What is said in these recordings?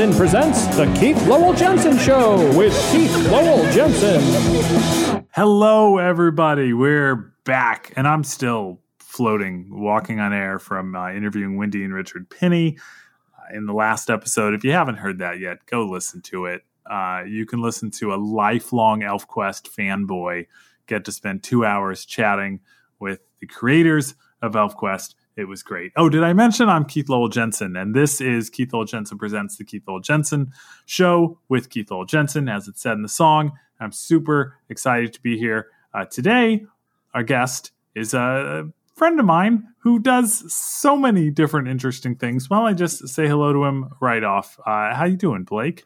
Jensen presents The Keith Lowell Jensen Show with Keith Lowell Jensen. Hello, everybody. We're back, and I'm still floating, walking on air from uh, interviewing Wendy and Richard Pini uh, in the last episode. If you haven't heard that yet, go listen to it. Uh, you can listen to a lifelong ElfQuest fanboy get to spend two hours chatting with the creators of ElfQuest it was great. Oh, did I mention I'm Keith Lowell Jensen? And this is Keith Lowell Jensen Presents the Keith Lowell Jensen Show with Keith Lowell Jensen, as it said in the song. I'm super excited to be here. Uh, today, our guest is a friend of mine who does so many different interesting things. Well, I just say hello to him right off. Uh, how you doing, Blake?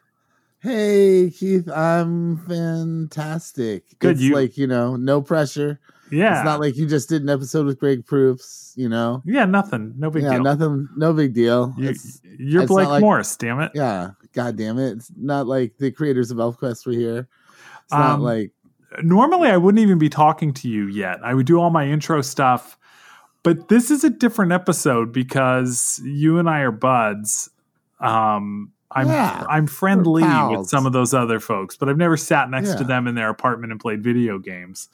Hey Keith, I'm fantastic. Good, it's you- like you know, no pressure. Yeah. It's not like you just did an episode with Greg Proops, you know. yeah, nothing. No big deal. yeah, deal. nothing, no big deal. You, It's- you're it's Blake like- Morris, damn it. yeah, god damn it. It's not like the creators of ElfQuest were here. It's not Um, like normally I wouldn't even be talking to you yet. I would do all my intro stuff. But this is a different episode because you and I are buds. Um I'm Yeah, I'm friendly with some of those other folks, but I've never sat next to them in their apartment and played video games.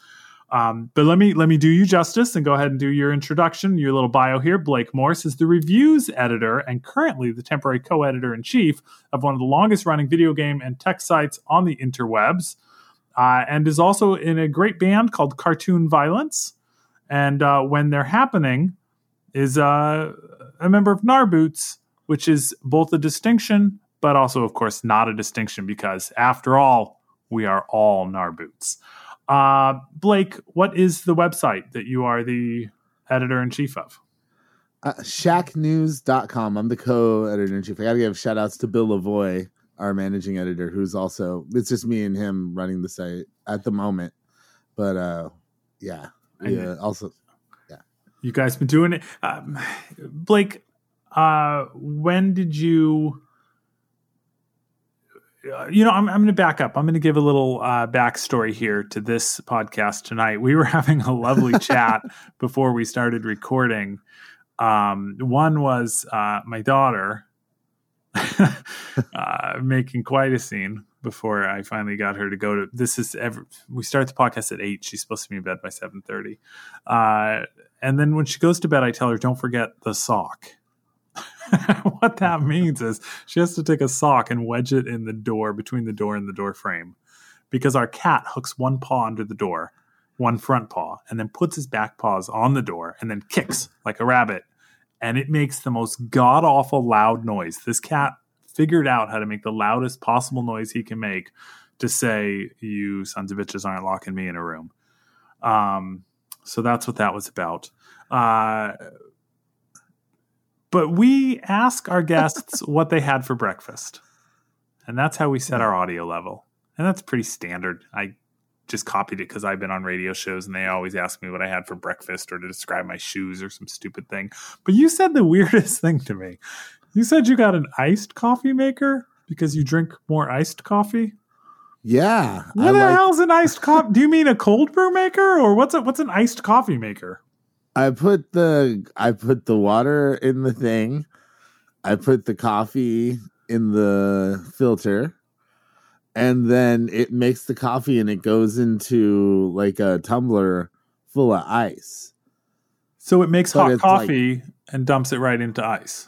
Um, but let me let me do you justice and go ahead and do your introduction, your little bio here. Blake Morse is the reviews editor and currently the temporary co-editor in chief of one of the longest running video game and tech sites on the interwebs uh, and is also in a great band called Cartoon Violence. And uh, when they're happening, is uh, a member of Narboots, which is both a distinction, but also, of course, not a distinction because, after all, we are all Narboots. Uh, Blake, what is the website that you are the editor in chief of? uh, shacknews.com. I'm the co-editor in chief. I gotta give shout outs to Bill Lavoy, our managing editor, who's also it's just me and him running the site at the moment. But uh yeah. Yeah. Also yeah. You guys been doing it, um, Blake. Uh, when did you? Uh, You know, I'm, I'm going to back up. I'm going to give a little uh, backstory here to this podcast tonight. We were having a lovely chat before we started recording. Um, one was uh, my daughter uh, making quite a scene before I finally got her to go to. This is ever. We start the podcast at eight. She's supposed to be in bed by seven thirty. Uh, and then when she goes to bed, I tell her, "Don't forget the sock." what that means is she has to take a sock and wedge it in the door between the door and the door frame, because our cat hooks one paw under the door, one front paw, and then puts his back paws on the door and then kicks like a rabbit, and it makes the most god awful loud noise. This cat figured out how to make the loudest possible noise he can make to say, "You sons of bitches aren't locking me in a room." Um, so that's what that was about. Uh, but we ask our guests what they had for breakfast, and that's how we set our audio level, and that's pretty standard. I just copied it because I've been on radio shows and they always ask me what I had for breakfast or to describe my shoes or some stupid thing. But you said the weirdest thing to me. You said you got an iced coffee maker because you drink more iced coffee. yeah. What I the like hell's an iced coffee? Do you mean a cold brew maker or what's a, what's an iced coffee maker? I put the I put the water in the thing. I put the coffee in the filter. And then it makes the coffee and it goes into like a tumbler full of ice. So it makes But hot it's like- coffee and dumps it right into ice.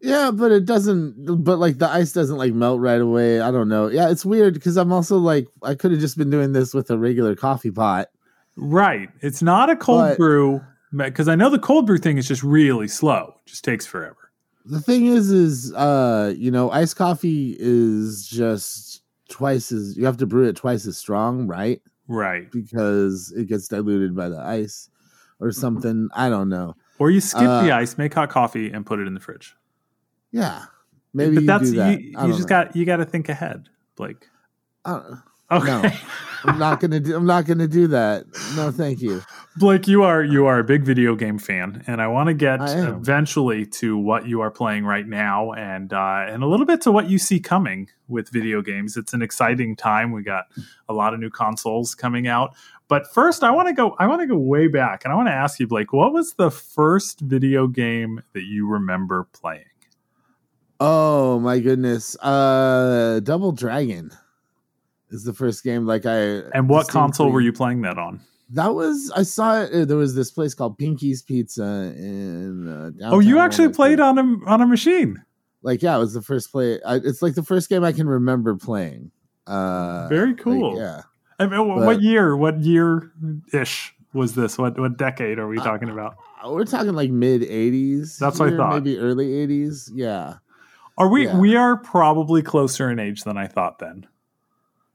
Yeah, but it doesn't but like the ice doesn't like melt right away. I don't know. Yeah, it's weird because I'm also like I could have just been doing this with a regular coffee pot. Right. It's not a cold But- brew because I know the cold brew thing is just really slow. It just takes forever. the thing is is uh you know iced coffee is just twice as you have to brew it twice as strong right Right. because it gets diluted by the ice or something i don't know Or you skip the Uh, ice, make hot coffee, and put it in the fridge. yeah maybe but you that's do that. you. You just know. got you got to think ahead, Blake. Uh, Okay. i'm not gonna do i'm not gonna do that no thank you Blake, you are you are a big video game fan, and I want to get eventually to what you are playing right now, and uh, and a little bit to what you see coming with video games. It's an exciting time. We got a lot of new consoles coming out, but first, I want to go. I want to go way back, and I want to ask you, Blake, what was the first video game that you remember playing? Oh my goodness. Uh Double Dragon is the first game like I And what console were you playing that on? That was I saw it uh, there was this place called Pinky's Pizza in uh, Oh, you actually played on a on a machine. like yeah, it was the first play I, it's like the first game I can remember playing. Uh Very like, cool. yeah. I mean, But- what year? What year ish was this? What what decade are we Uh, talking about? We're talking like mid 80s. That's what I thought. Maybe early 80s. Yeah. Are we? yeah. We are probably closer in age than I thought. Then,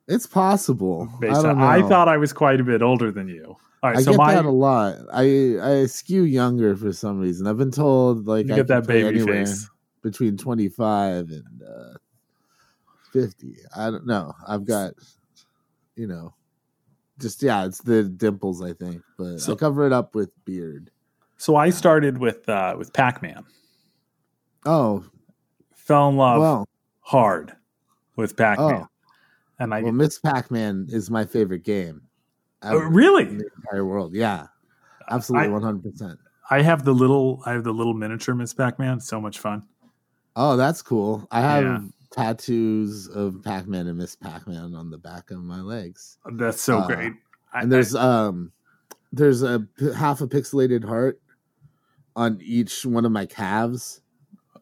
It's possible. based I don't on, know. I thought I was quite a bit older than you. All right, I so get my that a lot. I I skew younger for some reason. I've been told like I get that baby face. between twenty five and uh, fifty. I don't know. I've got you know, just yeah, it's the dimples. I think, but So- I cover it up with beard. So I started with uh, with Pac Man. Oh Fell in love well, hard with Pac Man, Oh. And I well, Miss Pac Man is my favorite game. Oh, really the entire world. Yeah, absolutely, one hundred percent. I have the little I have the little miniature Miss Pac Man. So much fun. Oh, that's cool. I have Yeah. tattoos of Pac Man and Miss Pac Man on the back of my legs. That's so Uh, great. I- and there's um there's a p- half a pixelated heart on each one of my calves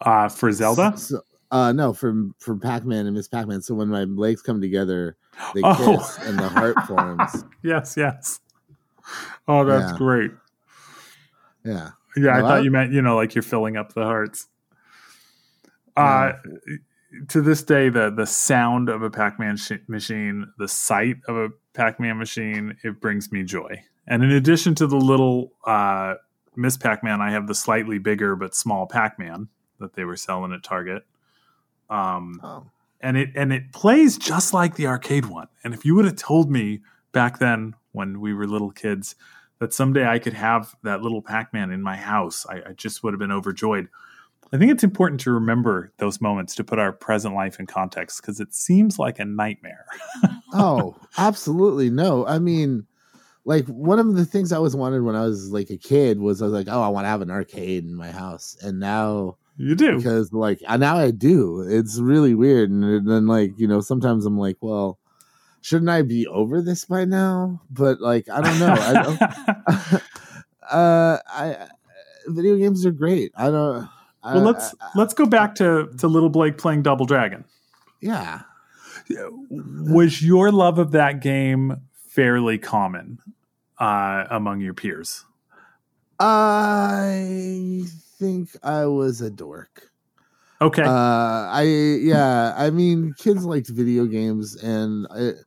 I- uh, for Zelda. So- uh no from from pac-man and miss pac-man so when my legs come together they Oh. kiss and the heart forms Yes, yes. Oh, that's Yeah. great. yeah Yeah, I thought I- you meant you know like you're filling up the hearts. Uh, to this day, the the sound of a Pac-Man sh- machine, the sight of a Pac-Man machine, it brings me joy. And in addition to the little uh, Miss Pac-Man, I have the slightly bigger but small Pac-Man that they were selling at Target. Um, oh and it and it plays just like the arcade one. And if you would have told me back then when we were little kids that someday I could have that little Pac-Man in my house, I, I just would have been overjoyed. I think it's important to remember those moments to put our present life in context because it seems like a nightmare. oh absolutely no i mean like one of the things i always wanted when i was like a kid was i was like oh i want to have an arcade in my house and now You do. because like I- now I do. It's really weird, and then like you know sometimes I'm like, well, shouldn't I be over this by now? But like I don't know. I don't, uh, I video games are great. I don't. I, well, let's I- let's go back to to little Blake playing Double Dragon. yeah. Was your love of that game fairly common uh, among your peers? I think I was a dork. Okay. Uh, I yeah, I mean, kids liked video games, and it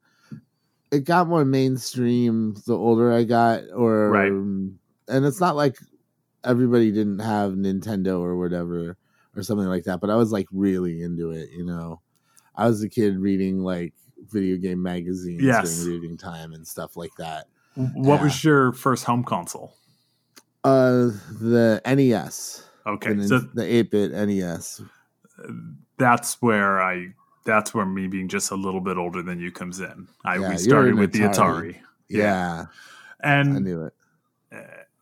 it got more mainstream the older I got, or Right. and it's not like everybody didn't have Nintendo or whatever or something like that, but I was like really into it. You know, I was a kid reading like video game magazines Yes. during reading time and stuff like that. what was your first home console? Uh, the NES, Okay, the, so the eight bit NES. that's where I that's where me being just a little bit older than you comes in. I Yeah, we started with the Atari. Atari. Yeah. and I knew it.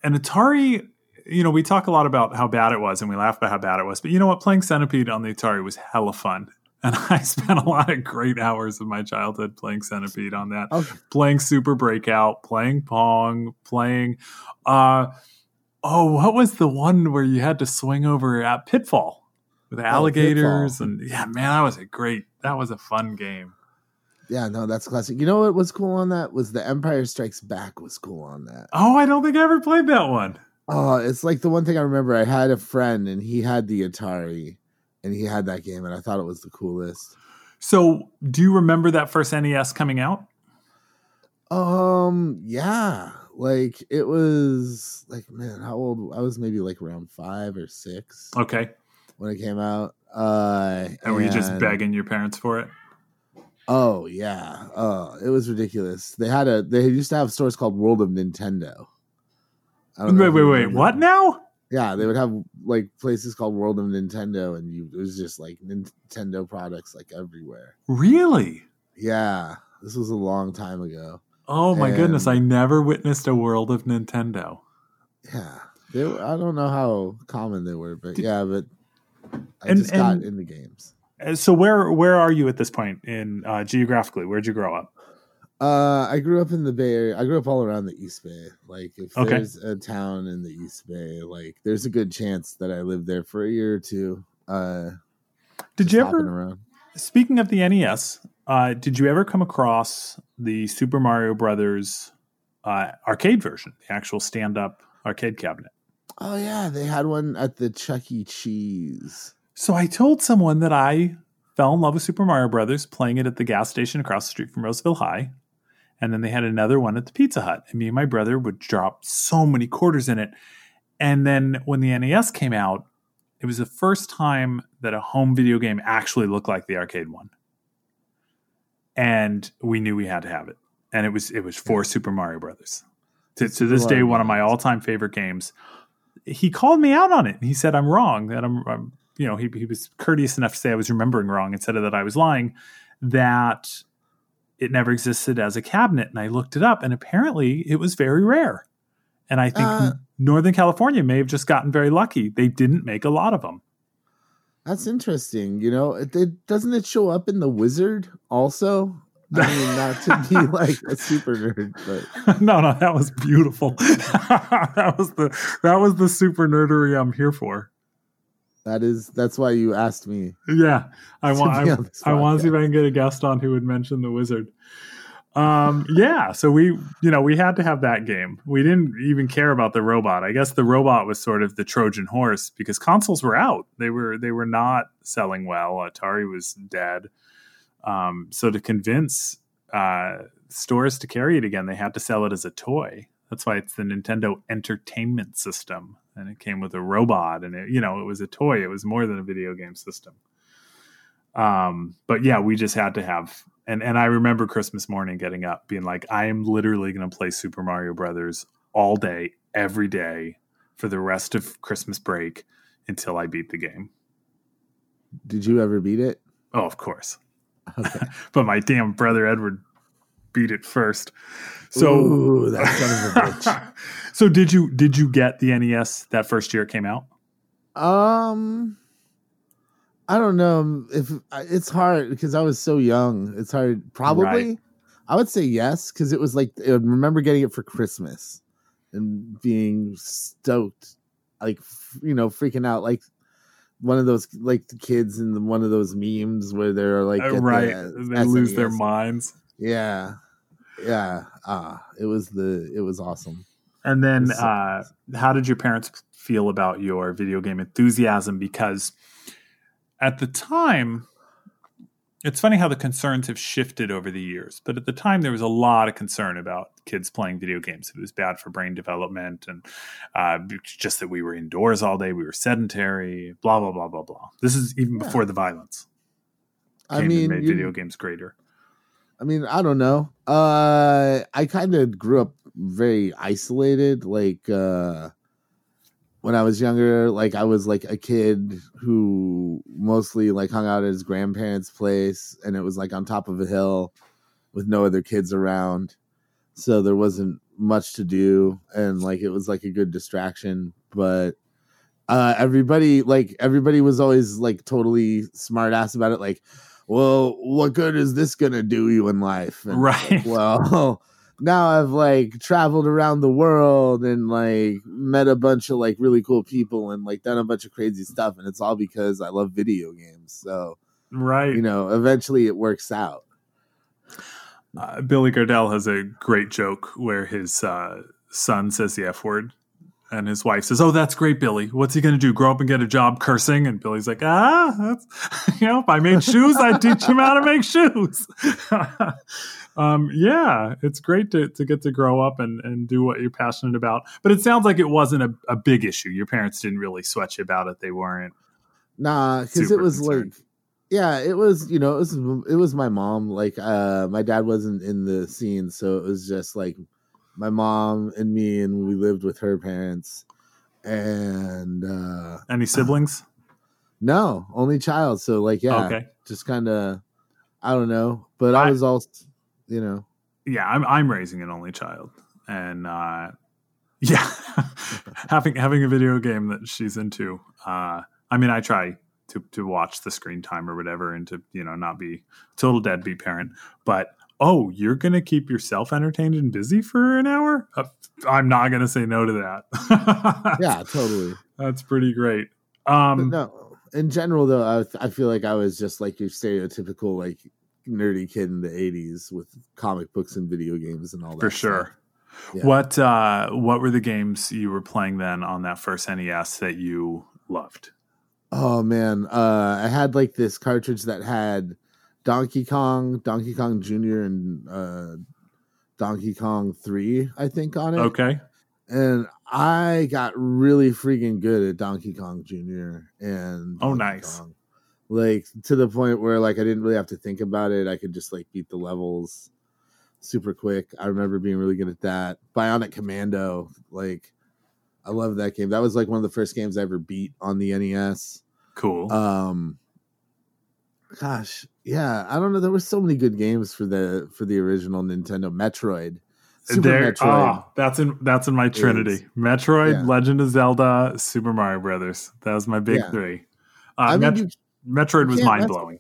and Atari, you know, we talk a lot about how bad it was and we laugh about how bad it was. But you know what? Playing Centipede on the Atari was hella fun. And I spent a lot of great hours of my childhood playing Centipede on that. Okay. Playing Super Breakout, playing Pong, playing uh oh, what was the one where you had to swing over at Pitfall with alligators Pitfall. and yeah, man, that was a great that was a fun game. Yeah, no, that's classic. You know what was cool on that was the Empire Strikes Back was cool on that. Oh, I don't think I ever played that one. Oh, it's like the one thing I remember. I had a friend and he had the Atari, and he had that game, and I thought it was the coolest. So, do you remember that first NES coming out? Um, yeah, like it was like man, how old? I was maybe like around five or six Okay. when it came out. Uh, And were you just begging your parents for it? Oh yeah, oh, it was ridiculous. They had a they used to have stores called World of Nintendo. I don't Wait, wait, wait. What now? Yeah, they would have like places called World of Nintendo, and you it was just like Nintendo products like everywhere. Really? Yeah, this was a long time ago. Oh my goodness! I never witnessed a world of Nintendo. Yeah, they were, I don't know how common they were, but Did- yeah, but I And- just got and- into games. Uh, So where where are you at this point in uh, geographically? Where'd you grow up? Uh, I grew up in the Bay Area. I grew up all around the East Bay. Like, if Okay. there's a town in the East Bay, like, there's a good chance that I lived there for a year or two. Uh, Did you ever? around. Speaking of the NES, uh, did you ever come across the Super Mario Brothers uh, arcade version, the actual stand-up arcade cabinet? Oh yeah, they had one at the Chuck E. Cheese. So I told someone that I fell in love with Super Mario Brothers playing it at the gas station across the street from Roseville High. And then they had another one at the Pizza Hut. And me and my brother would drop so many quarters in it. And then when the NES came out, it was the first time that a home video game actually looked like the arcade one. And we knew we had to have it. And it was it was for Super Mario Brothers. To, to this day, one of my all-time favorite games. He called me out on it. He said I'm wrong. That I'm, I'm you know, he, he was courteous enough to say I was remembering wrong instead of that I was lying, that it never existed as a cabinet. And I looked it up, and apparently it was very rare. And I think Uh, Northern California may have just gotten very lucky. They didn't make a lot of them. That's interesting. You know, it, it doesn't it show up in the Wizard also. I mean, not to be like a super nerd, but no, no, that was beautiful. that was the that was the super nerdery I'm here for. that is that's why you asked me. Yeah, I want I, I want to see if. I can get a guest on who would mention the wizard. Um, yeah, so we you know we had to have that game. We didn't even care about the robot. I guess the robot was sort of the Trojan horse because consoles were out. They were they were not selling well. Atari was dead. Um, so to convince uh, stores to carry it again, they had to sell it as a toy. That's why it's the Nintendo Entertainment System, and it came with a robot, and it, you know it was a toy. It was more than a video game system. Um, but yeah, we just had to have, and and I remember Christmas morning getting up, being like, I am literally going to play Super Mario Brothers all day, every day, for the rest of Christmas break until I beat the game. Did you ever beat it? Oh, of course. Okay. but my damn brother Edward beat it first. So Ooh, that son of a bitch. so did you did you get the NES that first year it came out? Um, I don't know if it's hard because I was so young. It's hard. Probably, Right. I would say yes because it was like I remember getting it for Christmas and being stoked, like you know, freaking out, like one of those like the kids in the, one of those memes where they're like, the, right. uh, they lose their minds. Yeah, yeah. Ah, it was the it was awesome. And then, so uh, how did your parents feel about your video game enthusiasm? Because at the time, it's funny how the concerns have shifted over the years. But at the time, there was a lot of concern about kids playing video games. It was bad for brain development, and uh, just that we were indoors all day, we were sedentary, blah blah blah blah blah. This is even Yeah. before the violence I mean, and made you- video games greater. I mean, I don't know. Uh I kind of grew up very isolated like uh when I was younger, like I was like a kid who mostly like hung out at his grandparents' place and it was like on top of a hill with no other kids around. So there wasn't much to do and like it was like a good distraction, but uh everybody like everybody was always like totally smart ass about it like well, what good is this gonna do you in life? And, Right. Well, now I've like traveled around the world and like met a bunch of like really cool people and like done a bunch of crazy stuff, and it's all because I love video games. So Right. you know, eventually it works out. uh, Billy Gardell has a great joke where his uh, son says the F word. And his wife says, "Oh, that's great, Billy. What's he going to do? Grow up and get a job cursing?" And Billy's like, "Ah, that's you know, if I made shoes, I'd teach him how to make shoes." um, yeah, it's great to to get to grow up and and do what you're passionate about. But it sounds like it wasn't a, a big issue. Your parents didn't really sweat you about it. They weren't. Nah, because it was concerned. like, yeah, it was. You know, it was it was my mom. Like, uh, my dad wasn't in the scene, so it was just like my mom and me, and we lived with her parents. And uh Any siblings? no, only child. So like, yeah, Okay. just kind of, I don't know. But I, I- was all, you know, yeah, I'm I'm raising an only child, and uh, yeah, having having a video game that she's into. Uh, I mean, I try to to watch the screen time or whatever, and to you know not be total deadbeat parent. But oh, you're gonna keep yourself entertained and busy for an hour? Uh, I'm not gonna say no to that. yeah, totally. That's pretty great. But Um, no, in general though, I, I feel like I was just like your stereotypical like nerdy kid in the '80s with comic books and video games and all that. for sure. Yeah. What uh, what were the games you were playing then on that first NES that you loved? Oh man, uh, I had like this cartridge that had Donkey Kong, Donkey Kong Jr., and uh, Donkey Kong Three, I think, on it. Okay, and I got really freaking good at Donkey Kong Jr. and Oh, nice. Kong. Like to the point where like I didn't really have to think about it. I could just like beat the levels super quick. I remember being really good at that. Bionic Commando, like I love that game. That was like one of the first games I ever beat on the NES. cool. Um gosh, yeah, I don't know. There were so many good games for the for the original Nintendo Metroid. Super there, Metroid. oh, that's in that's in my trinity: is- Metroid, yeah. Legend of Zelda, Super Mario Brothers. That was my big Yeah. three. Uh, I mean, Met- you Metroid was mind blowing.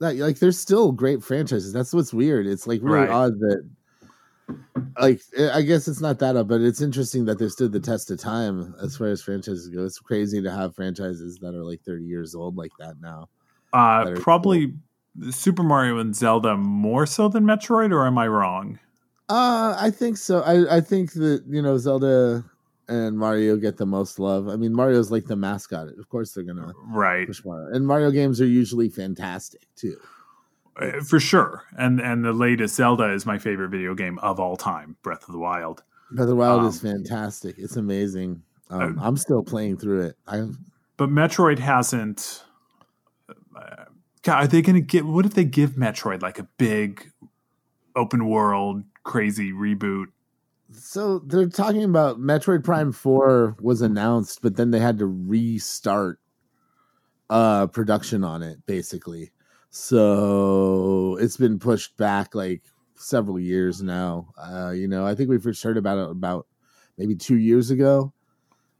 that like there's still great franchises. That's what's weird. It's like really Right. odd that like I guess it's not that odd, but it's interesting that they stood the test of time as far as franchises go. It's crazy to have franchises that are like 30 years old like that now. Uh, Better- probably Super Mario and Zelda more so than Metroid, or am I wrong? Uh I think so. I I think that you know Zelda and Mario get the most love. I mean Mario's like the mascot. Of course they're gonna Right, push Mario. And Mario games are usually fantastic too. Uh, for sure. And and the latest Zelda is my favorite video game of all time, Breath of the Wild. Breath of the Wild is Um, fantastic. It's amazing. Um, uh, I'm still playing through it. I But Metroid hasn't. Uh, God, are they going to get? What if they give Metroid like a big open world crazy reboot? So they're talking about Metroid Prime 4 was announced, but then they had to restart uh production on it basically. So it's been pushed back like several years now. Uh you know, I think we first heard about it about maybe 2 years ago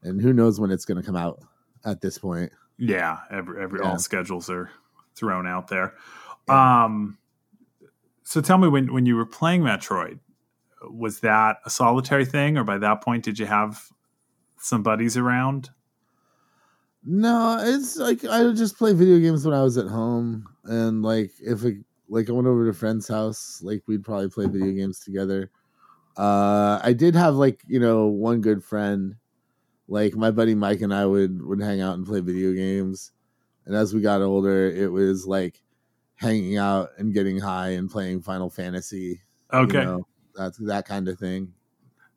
and who knows when it's going to come out at this point. Yeah, every every Yeah. all schedules are thrown out there. Um, so tell me when when you were playing Metroid, was that a solitary thing, or by that point did you have some buddies around? No, it's like I would just play video games when I was at home, and like if it, like I went over to a friend's house, like we'd probably play video games together. Uh, I did have like you know one good friend, like my buddy Mike and I would would hang out and play video games, and as we got older, it was like hanging out and getting high and playing Final Fantasy. you Okay. know, that's that kind of thing.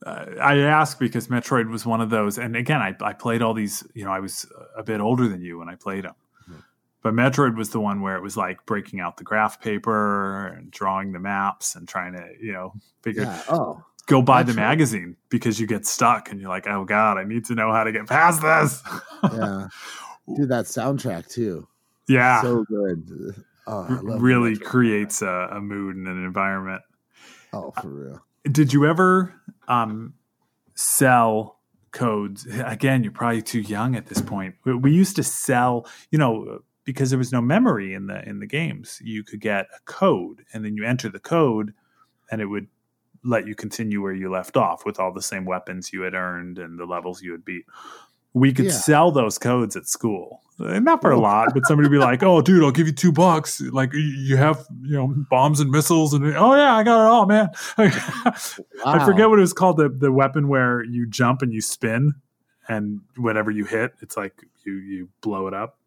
uh, I ask because Metroid was one of those, and again, I, I played all these. You know, I was a bit older than you when I played them, Mhm. but Metroid was the one where it was like breaking out the graph paper and drawing the maps and trying to, you know, figure Yeah. Oh, go buy the magazine because you get stuck and you're like, oh god, I need to know how to get past this. yeah. Dude, that soundtrack too. yeah, so good. Oh, I r- love really creates a, a mood and an environment. Oh, for real. did you ever um, sell codes? Again you're probably too young at this point. We, we used to sell you know because there was no memory in the in the games you could get a code and then you enter the code and it would let you continue where you left off with all the same weapons you had earned and the levels you had beat we could Yeah. sell those codes at school Uh, not for a lot but somebody would be like oh dude i'll give you two bucks like you- have you know bombs and missiles and oh yeah i got it all man I forget what it was called. The the weapon where you jump and you spin, and whenever you hit, it's like you you blow it up.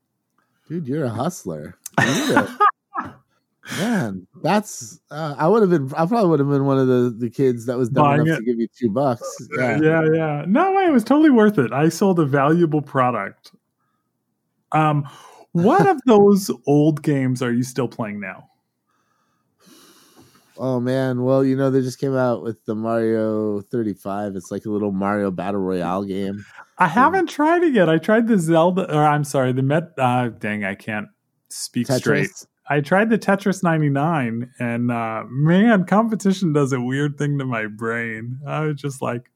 Dude, you're a hustler. You need a- Man, that's uh, I would have been. I probably would have been one of the the kids that was dumb Buying enough it. to give you two bucks. Yeah. yeah, yeah. No way, it was totally worth it. I sold a valuable product. Um, what of those old games are you still playing now? Oh man, well you know they just came out with the Mario 35. It's like a little Mario battle royale game. I haven't tried it yet. I tried the Zelda, or I'm sorry, the Met. Uh, dang, I can't speak straight. I tried the Tetris 99 and uh man, competition does a weird thing to my brain. I was just like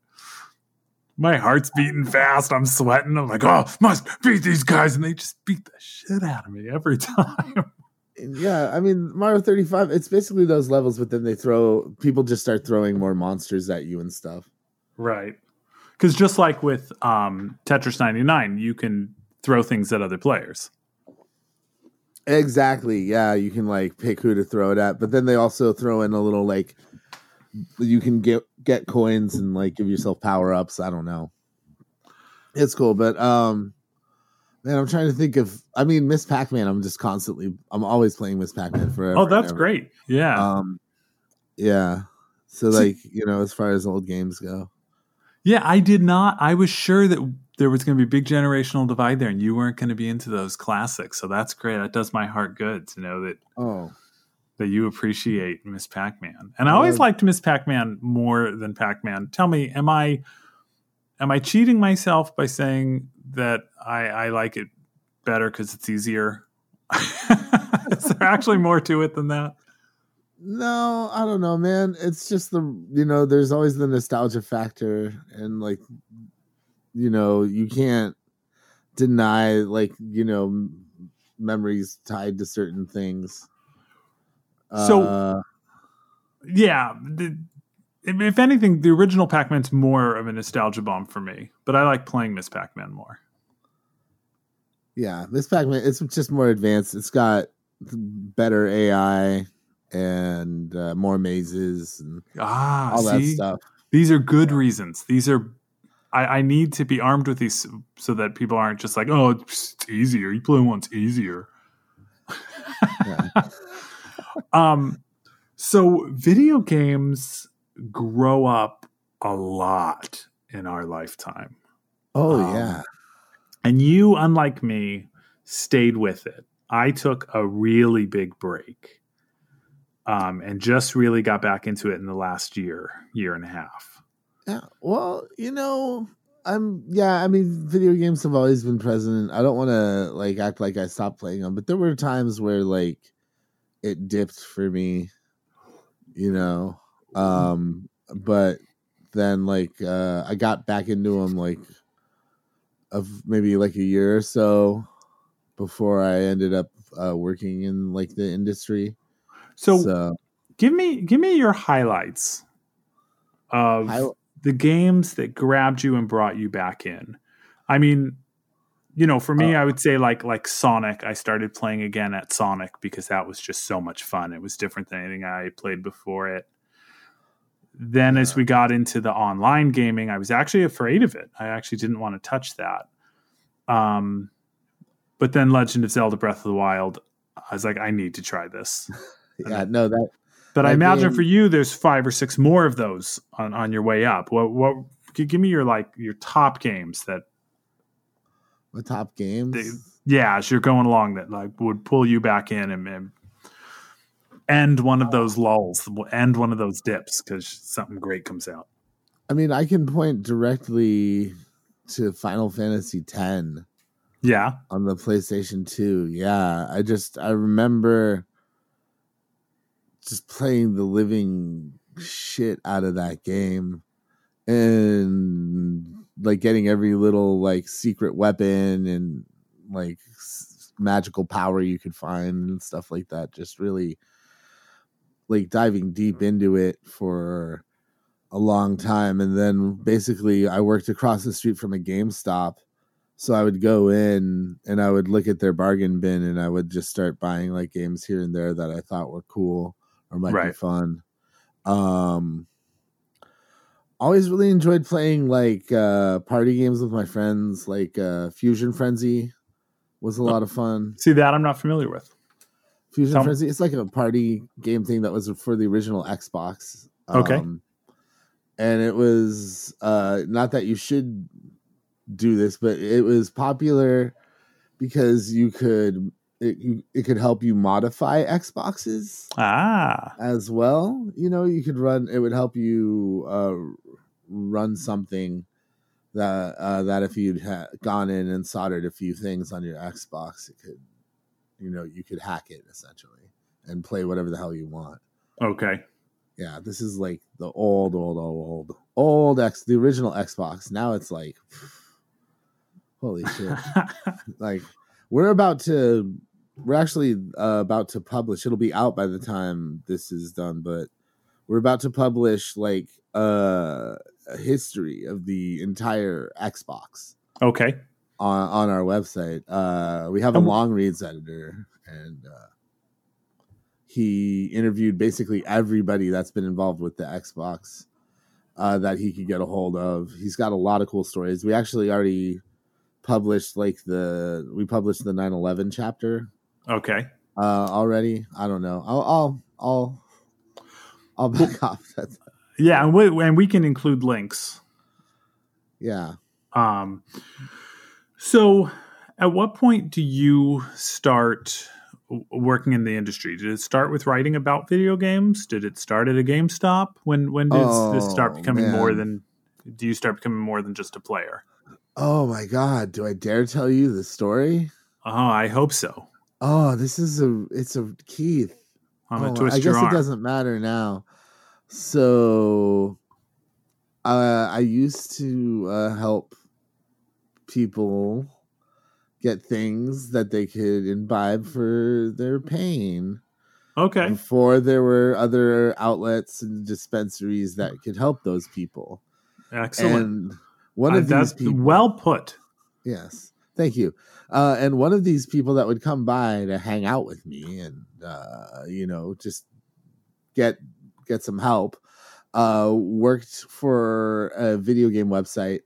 my heart's beating fast. I'm sweating. I'm like, oh, must beat these guys, and they just beat the shit out of me every time. Yeah, I mean Mario 35, it's basically those levels, but then they throw people just start throwing more monsters at you and stuff. right. Because just like with um, Tetris 99, you can throw things at other players. Exactly. Yeah, you can like pick who to throw it at, but then they also throw in a little like you can get get coins and like give yourself power ups. I don't know. It's cool, but um man, I'm trying to think of I mean Miss Pac-Man, I'm just constantly I'm always playing Miss Pac-Man forever. Oh, that's great. Yeah. Um yeah. So So- like, you know, as far as old games go. Yeah, I did not. I was sure that there was going to be a big generational divide there, and you weren't going to be into those classics. So that's great. That does my heart good to know that Oh. that you appreciate Miss Pac-Man. And I always Yeah. liked Miss Pac-Man more than Pac-Man. Tell me, am I am I cheating myself by saying that I, I like it better because it's easier? Is there actually more to it than that? No, I don't know, man. It's just the you know, there's always the nostalgia factor, and like, you know, you can't deny like you know m- memories tied to certain things. So- Uh, Yeah. The, if, anything, the original Pac-Man's more of a nostalgia bomb for me, but I like playing Miss Pac-Man more. yeah, Miss Pac-Man, it's just more advanced. It's got better AI and uh, more mazes and Ah, all that stuff. These are good reasons. These are. I, I need to be armed with these so that people aren't just like, oh, it's easier. You play once easier. Yeah. um, so video games grow up a lot in our lifetime, Oh Um, yeah. and you, unlike me, stayed with it. I took a really big break, um, and just really got back into it in the last year, year and a half. Yeah. Well, you know, I'm yeah, I mean video games have always been present. I don't want to like act like I stopped playing them, but there were times where like it dipped for me, you know. Um but then like uh I got back into them like of maybe like a year or so before I ended up uh working in like the industry. So, so give me give me your highlights of I, the games that grabbed you and brought you back in. I mean, you know, for me, Uh, I would say like like Sonic. I started playing again at Sonic because that was just so much fun. It was different than anything I played before it. Then, as we got into the online gaming, I was actually afraid of it. I actually didn't want to touch that. Um, but then Legend of Zelda: Breath of the Wild, I was like, I need to try this. yeah, no that But I imagine for you, there's five or six more of those on, on your way up. What what give me your like your top games that my top games. They- yeah, as you're going along that like would pull you back in and, and end one of those lulls, end one of those dips because something great comes out. I mean, I can point directly to Final Fantasy X Yeah, on the PlayStation 2. Yeah, I just I remember just playing the living shit out of that game and like getting every little like secret weapon and like s- magical power you could find and stuff like that. Just really like diving deep mm-hmm. into it for a long time. And then basically I worked across the street from a GameStop. So I would go in and I would look at their bargain bin and I would just start buying like games here and there that I thought were cool or might be fun. Um always really enjoyed playing like uh party games with my friends like uh Fusion Frenzy was a lot of fun. see that I'm not familiar with. Fusion Tell me- Frenzy it's like a party game thing that was for the original Xbox. Okay. Um, and it was uh not that you should do this, but it was popular because you could it, you- it could help you modify Xboxes Ah, as well. You know, you could run it would help you uh run something that uh that if you'd ha- gone in and soldered a few things on your Xbox, it could you know, you could hack it essentially and play whatever the hell you want. okay. Yeah, this is like the old, old, old, old, old X, the original Xbox. Now it's like, holy shit! like we're about to, we're actually uh, about to publish. It'll be out by the time this is done, but we're about to publish like uh, a history of the entire Xbox okay. on on our website. Uh, we have a Um, long reads editor, and uh, he interviewed basically everybody that's been involved with the Xbox uh, that he could get a hold of. He's got a lot of cool stories. We actually already published like the we published the 9-11 chapter Okay. uh, already. I don't know. I'll I'll I'll, I'll back off. That. Yeah, and we, and we can include links. Yeah. Um, so, at what point do you start working in the industry? Did it start with writing about video games? Did it start at a GameStop? When when did this start Oh, becoming more than? Do you start becoming more than just a player? Oh my god! Do I dare tell you the story? Oh, I hope so. Oh, this is a it's a Keith. I'm Oh, twist I guess your it doesn't matter now. So, uh, I used to uh, help people get things that they could imbibe for their pain. Okay. Before there were other outlets and dispensaries that could help those people. Excellent. And one Uh, of these that's people, well put. Yes. Thank you. Uh, and one of these people that would come by to hang out with me and uh, you know just get get some help uh, worked for a video game website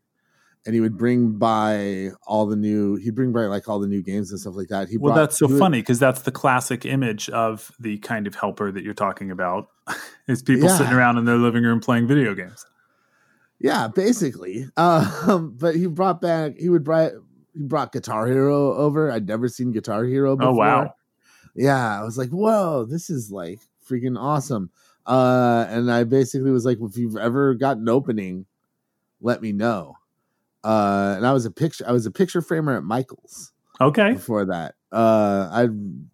and he would bring by all the new he'd bring by like all the new games and stuff like that he Well, brought- that's so funny because that's the classic image of the kind of helper that you're talking about. is people Yeah. sitting around in their living room playing video games. Yeah, basically. Um, but he brought back he would bring he brought Guitar Hero over. I'd never seen Guitar Hero before. Oh wow. Yeah, I was like, whoa, this is like freaking awesome. Uh, and I basically was like, if you've ever got an opening, let me know. Uh, and I was a picture I was a picture framer at Michael's Okay. before that. Uh, I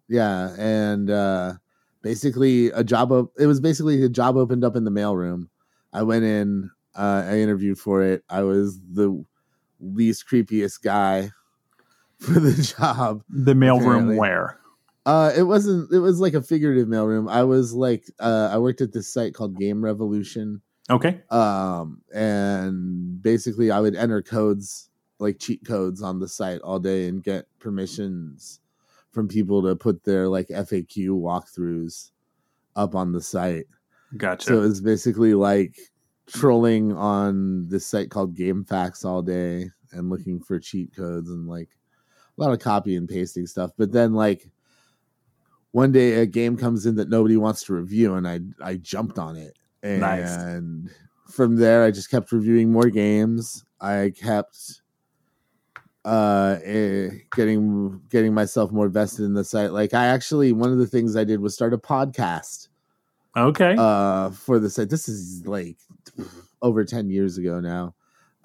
yeah, and uh, basically a job. Op- it was basically a job opened up in the mailroom. I went in. Uh, I interviewed for it. I was the least creepiest guy for the job. The mailroom where? Uh, it wasn't. It was like a figurative mailroom. I was like, uh, I worked at this site called Game Revolution. Okay. Um, and basically, I would enter codes like cheat codes on the site all day and get permissions from people to put their like FAQ walkthroughs up on the site. Gotcha. So it was basically like trolling on this site called GameFAQs all day and looking for cheat codes and like a lot of copy and pasting stuff. But then like one day a game comes in that nobody wants to review and I I jumped on it. And Nice. from there I just kept reviewing more games. I kept uh eh, getting getting myself more vested in the site. Like I actually one of the things I did was start a podcast okay. uh for the site this is like over 10 years ago now.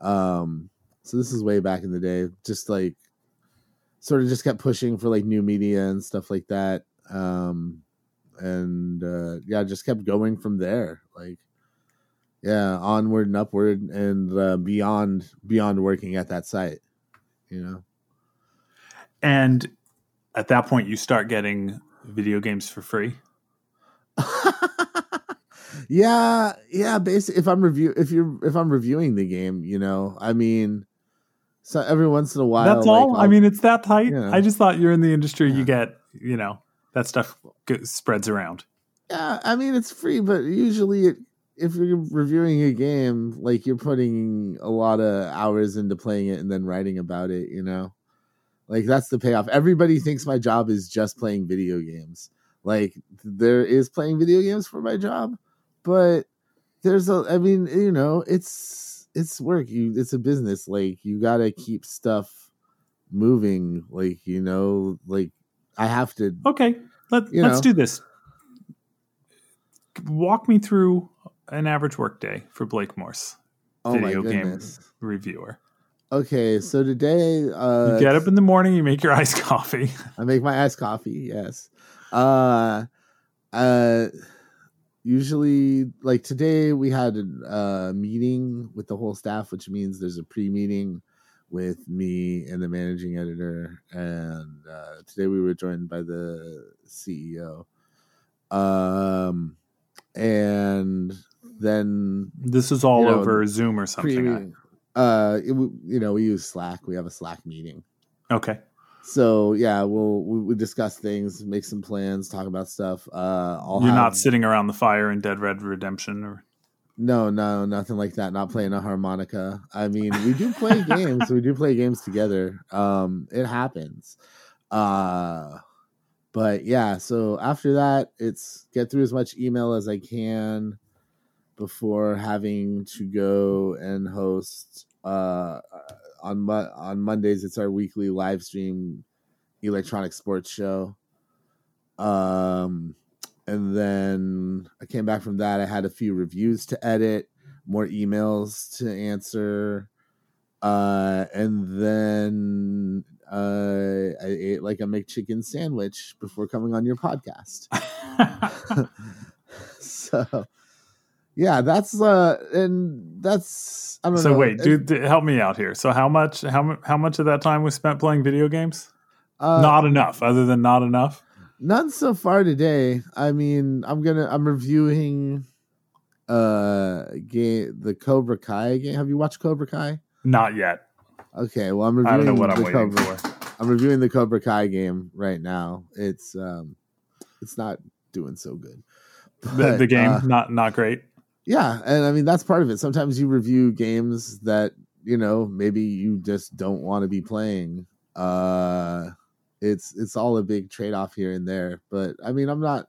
Um so this is way back in the day. Just like sort of just kept pushing for like new media and stuff like that. Um and uh yeah just kept going from there. Like yeah onward and upward and uh, beyond beyond working at that site you know? And at that point, you start getting video games for free. yeah, yeah. Basically, if I'm review, if you're, if I'm reviewing the game, you know, I mean, so every once in a while, That's all. I I'll- mean, it's that tight. Yeah. I just thought you're in the industry. You get, you know, that stuff spreads around. yeah, I mean, it's free, but usually, it, if you're reviewing a game, like you're putting a lot of hours into playing it and then writing about it, you know, like that's the payoff. Everybody thinks my job is just playing video games. Like there is playing video games for my job, but there's a i mean you know it's it's work you it's a business like you gotta keep stuff moving like you know like i have to Okay, let, You let's know. do this. Walk me through an average workday for Blake Morse, oh video game reviewer. okay so today uh You get up in the morning, you make your iced coffee. i make my iced coffee yes uh uh usually like today we had a meeting with the whole staff which means there's a pre-meeting with me and the managing editor and uh, today we were joined by the ceo um and then This is all You know, over Zoom or something. pre uh it, you know we use slack we have a slack meeting okay. So yeah we'll we, we discuss things make some plans talk about stuff uh I'll You're not sitting around the fire in Dead Red Redemption or No, no, nothing like that. Not playing a harmonica. I mean, we do play games. We do play games together. Um, it happens. Uh, but yeah. So after that, it's get through as much email as I can before having to go and host. Uh, on Mo- on Mondays, it's our weekly live stream electronic sports show. Um, and then I came back from that. I had a few reviews to edit, more emails to answer, uh, and then uh, I ate like a McChicken sandwich before coming on your podcast. so, yeah, that's uh, and that's I don't so know. wait, It- dude, help me out here. So how much how how much of that time was spent playing video games? uh, not enough, other than not enough. None so far today. I mean, I'm gonna I'm reviewing uh game the Cobra Kai game. Have you watched Cobra Kai? Not yet. Okay, well I'm I reviewing don't know what I'm the waiting Cobra, for. I'm reviewing the Cobra Kai game right now. It's um it's not doing so good. The, the game uh, not not great. Yeah, and I mean that's part of it. Sometimes you review games that, you know, maybe you just don't want to be playing. Uh it's it's all a big trade-off here and there. But I mean I'm not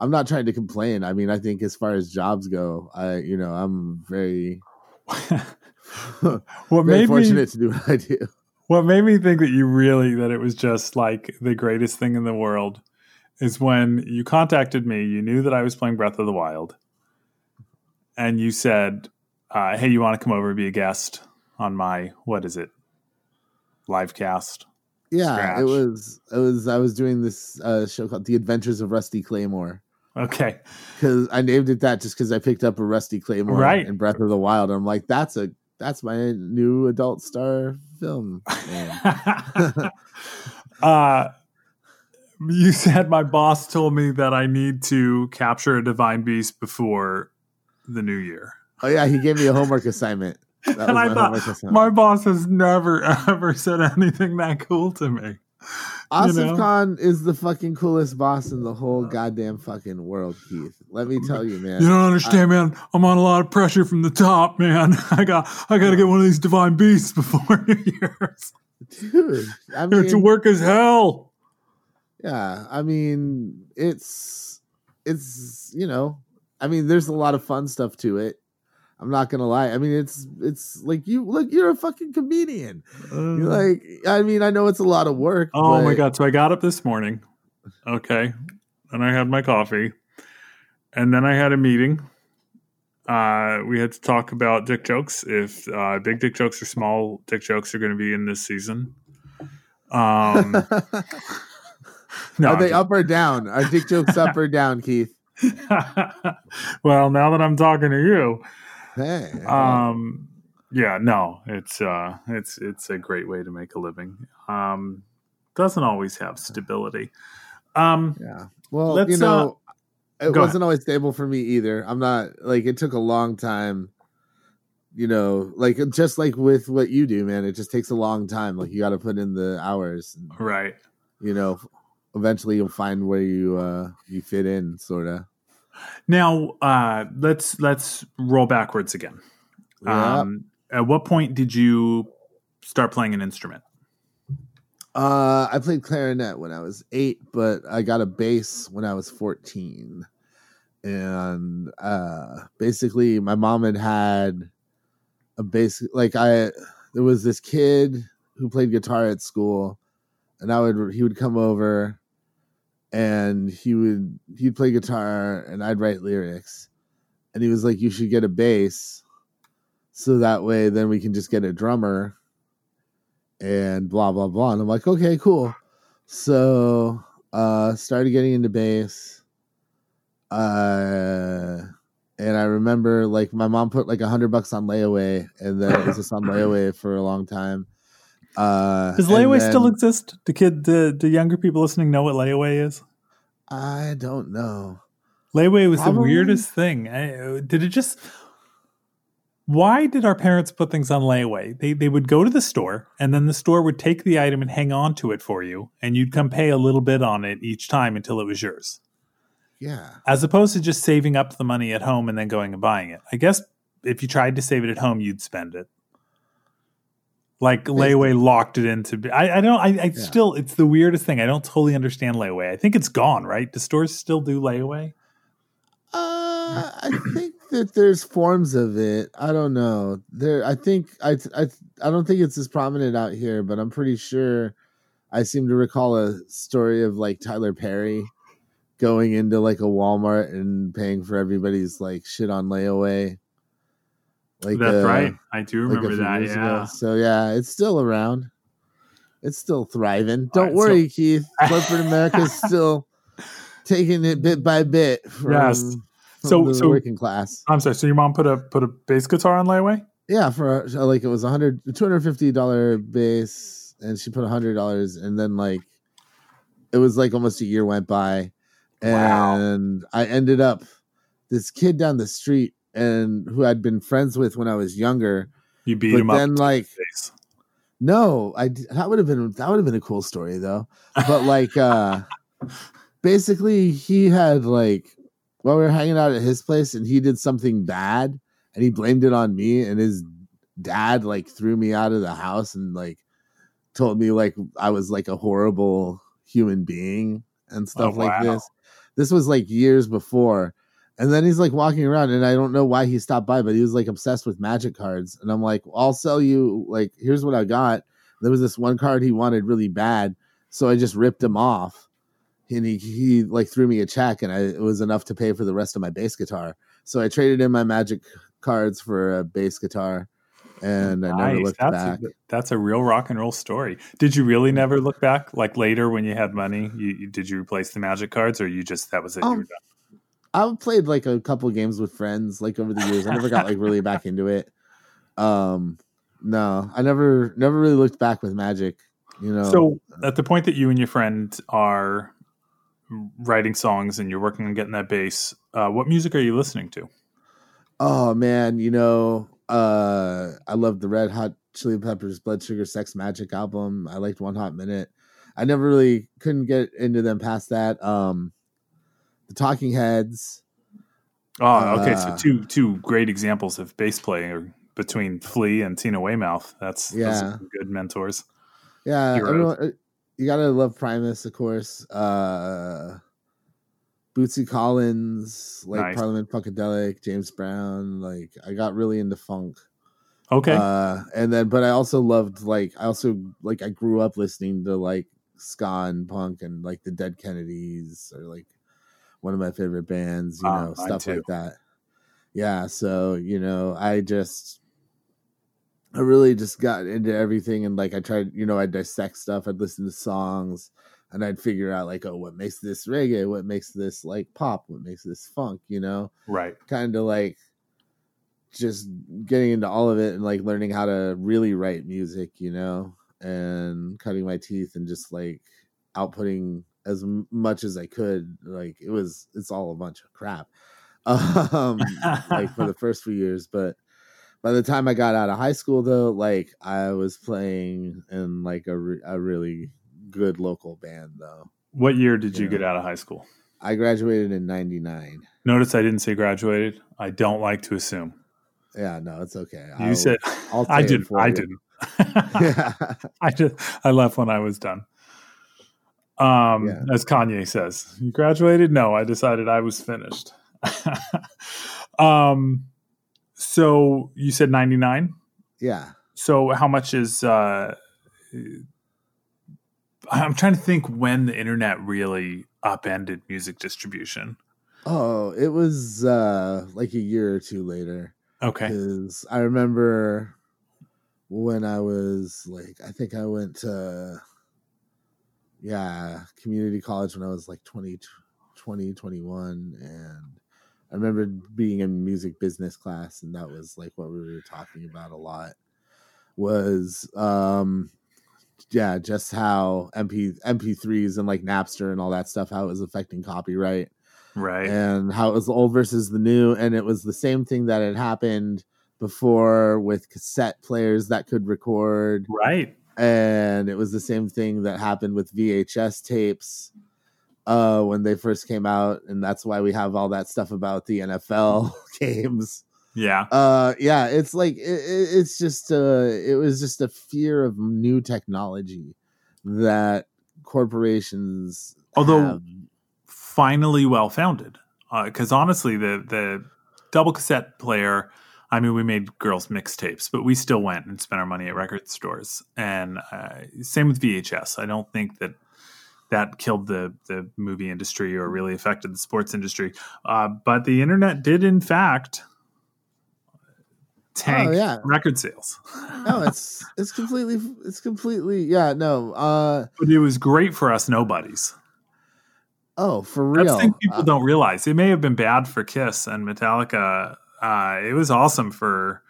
I'm not trying to complain. I mean, I think as far as jobs go, I you know, I'm very what very made me fortunate to do what I do. what made me think that you really that it was just like the greatest thing in the world is when you contacted me. You knew that I was playing Breath of the Wild, and you said, uh, "Hey, you want to come over and be a guest on my what is it live cast?" Yeah, Scratch. it was it was I was doing this uh show called The Adventures of Rusty Claymore. Okay, because I named it that just because I picked up a Rusty Claymore Right. in Breath of the Wild. I'm like, that's a that's my new adult star film. uh, you said my boss told me that I need to capture a divine beast before the new year. oh yeah, he gave me a homework assignment. And I my thought, assignment. My boss has never ever said anything that cool to me. Asif know? Khan is the fucking coolest boss in the whole goddamn fucking world, Keith. Let me tell you, man. You don't understand, man. I'm on a lot of pressure from the top, man. I got I got to get one of these divine beasts before New Year's. Dude, I It's mean, work as hell. yeah, I mean, it's it's you know, I mean, there's a lot of fun stuff to it. I'm not gonna lie. I mean, it's it's like you look, you're a fucking comedian. You're like, I mean, I know it's a lot of work. oh my god! So I got up this morning. Okay, and I had my coffee, and then I had a meeting. Uh, we had to talk about dick jokes. If uh, big dick jokes or small dick jokes are going to be in this season. Um, no, Are they up or down? Are dick jokes up or down, Keith? well, now that I'm talking to you, Hey, um, yeah, no, it's uh, it's it's a great way to make a living. Um, doesn't always have stability. Um, yeah. Well, you know, it wasn't always stable for me either. I'm not like it took a long time. You know, like just like with what you do, man, it just takes a long time. Like you got to put in the hours. and, right. You know, eventually you'll find where you uh you fit in, sort of. Now, uh, let's let's roll backwards again. Yeah. Um, at what point did you start playing an instrument? Uh, I played clarinet when I was eight, but I got a bass when I was 14. And uh, basically, my mom had had a bass. Like, I, there was this kid who played guitar at school, and I would, he would come over and he would, he'd play guitar and I'd write lyrics. And he was like, You should get a bass. So that way, then we can just get a drummer and blah blah blah and i'm like okay cool so uh started getting into bass Uh, and I remember like my mom put like a hundred bucks on layaway, and then it was just on layaway for a long time. Uh, Does layaway still exist? Do kid, the the younger people listening know what layaway is? I don't know. Layaway was the weirdest thing. I, did it just? Why did our parents put things on layaway? They they would go to the store, and then the store would take the item and hang on to it for you, and you'd come pay a little bit on it each time until it was yours, Yeah, as opposed to just saving up the money at home and then going and buying it. I guess if you tried to save it at home, you'd spend it. Like layaway locked it into. I, I don't. I, I Yeah. still. It's the weirdest thing. I don't totally understand layaway. I think it's gone. Right? Do stores still do layaway? Uh, I think that there's forms of it. I don't know. There, I think I, I, I don't think it's as prominent out here, but I'm pretty sure. I seem to recall a story of like Tyler Perry going into like a Walmart and paying for everybody's like shit on layaway. Like That's uh, right. I do remember few that. Yeah. ago. So yeah, it's still around. It's still thriving. All Don't right, worry, Keith. Corporate America's still taking it bit by bit from, Yes. from So- the so- working class. I'm sorry. So your mom put a put a bass guitar on layaway? Yeah, for uh, like it was a hundred, two hundred fifty dollar bass, and she put a hundred dollars, and then like it was like almost a year went by, Wow. and I ended up this kid down the street and who I'd been friends with when I was younger. You beat But him up. like. No, I that would have been that would have been a cool story though. But like uh basically he had like while we were hanging out at his place and he did something bad and he blamed it on me and his dad like threw me out of the house and like told me like I was like a horrible human being and stuff Oh, like wow. this. This was like years before. And then he's like walking around, and I don't know why he stopped by, but he was like obsessed with magic cards. And I'm like, I'll sell you, like, here's what I got. There was this one card he wanted really bad. So I just ripped him off. And he, he like threw me a check, and I, it was enough to pay for the rest of my bass guitar. So I traded in my magic cards for a bass guitar, and I never looked that's back. A, that's a real rock and roll story. Did you really never look back? Like later when you had money, you, you did you replace the magic cards, or you just that was it? you Um, were done? I played like a couple games with friends like over the years. I never got like really back into it. Um no, I never never really looked back with magic, you know. So at the point that you and your friend are writing songs and you're working on getting that bass, uh, what music are you listening to? oh man, you know, uh I love the Red Hot Chili Peppers Blood Sugar Sex Magik album. I liked One Hot Minute. I never really couldn't get into them past that. Um the Talking Heads. Oh, okay. So Uh, two two great examples of bass playing between Flea and Tina Weymouth. That's Yeah. good mentors. Yeah, everyone, uh, you gotta love Primus, of course. Uh Bootsy Collins, like Nice. Parliament Funkadelic, James Brown. Like I got really into funk. Okay. Uh and then but I also loved like I also like I grew up listening to like ska and punk and like the Dead Kennedys or like one of my favorite bands, you Ah, know, stuff too. like that. Yeah, so you know, I just I really just got into everything and like I tried, you know, I'd dissect stuff, I'd listen to songs and I'd figure out like, oh, what makes this reggae, what makes this like pop, what makes this funk, you know? right. kind of like just getting into all of it and like learning how to really write music, you know, and cutting my teeth and just like outputting as much as I could. Like it was, it's all a bunch of crap. Um, like for the first few years, but by the time I got out of high school, though, like I was playing in like a, re- a really good local band, though. What year did you Yeah. get out of high school? I graduated in '99. Notice I didn't say graduated. I don't like to assume. Yeah, no, it's okay. You I'll- said I'll I didn't. I you. didn't. yeah. I just I left when I was done. Um, Yeah. as Kanye says, you graduated. No, I decided I was finished. um, so you said ninety nine. Yeah. So how much is? uh I'm trying to think when the internet really upended music distribution. Oh, it was uh like a year or two later. Okay. Because I remember when I was like, I think I went to, yeah, community college when I was like 20, 2021 and I remember being in music business class and that was like what we were talking about a lot was um yeah, just how MP MP3s and like Napster and all that stuff how it was affecting copyright Right. and how it was the old versus the new and it was the same thing that had happened before with cassette players that could record right. And it was the same thing that happened with VHS tapes uh when they first came out and that's why we have all that stuff about the NFL games Yeah. uh yeah it's like it, it- it's just uh it was just a fear of new technology that corporations Although have. finally well founded. Because honestly, the the double cassette player. I mean, we made girls mixtapes, but we still went and spent our money at record stores. And uh, same with VHS. I don't think that that killed the the movie industry or really affected the sports industry. Uh, but the internet did, in fact, tank Oh, yeah. record sales. no it's it's completely it's completely yeah no uh but it was great for us nobodies. oh for That's real the thing people Uh, don't realize. It may have been bad for Kiss and Metallica. Uh, it was awesome for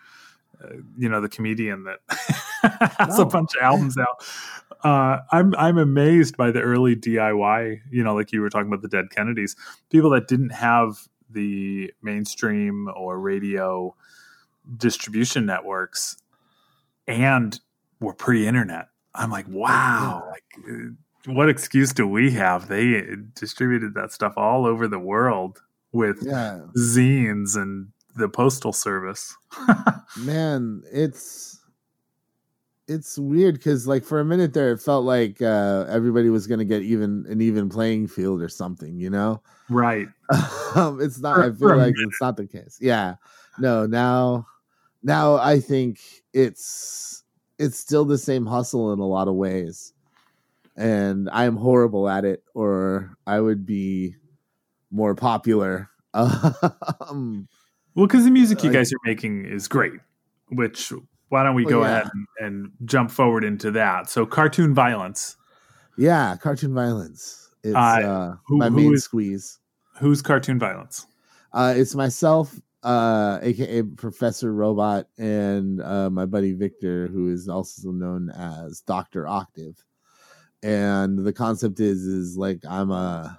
uh, you know the comedian that has a bunch of albums out. Uh, I'm I'm amazed by the early DIY. You know, like you were talking about the Dead Kennedys, people that didn't have the mainstream or radio distribution networks and were pre-internet. I'm like, wow, like uh, what excuse do we have? They distributed that stuff all over the world with yeah zines and the postal service. man it's it's weird because like for a minute there it felt like uh everybody was gonna get even an even playing field or something you know? Right. um it's not i feel like it's not the case. Yeah. No now now i think it's it's still the same hustle in a lot of ways. And i am horrible at it or i would be more popular. Um Well, because the music you guys are making is great. Which why don't we Oh, go yeah. ahead and, and jump forward into that? So, cartoon violence. yeah cartoon violence it's Uh, uh, who- my main is- squeeze Who's cartoon violence? Uh, it's myself, uh, aka Professor Robot, and uh, my buddy Victor, who is also known as Doctor Octave. And the concept is, is like I'm a,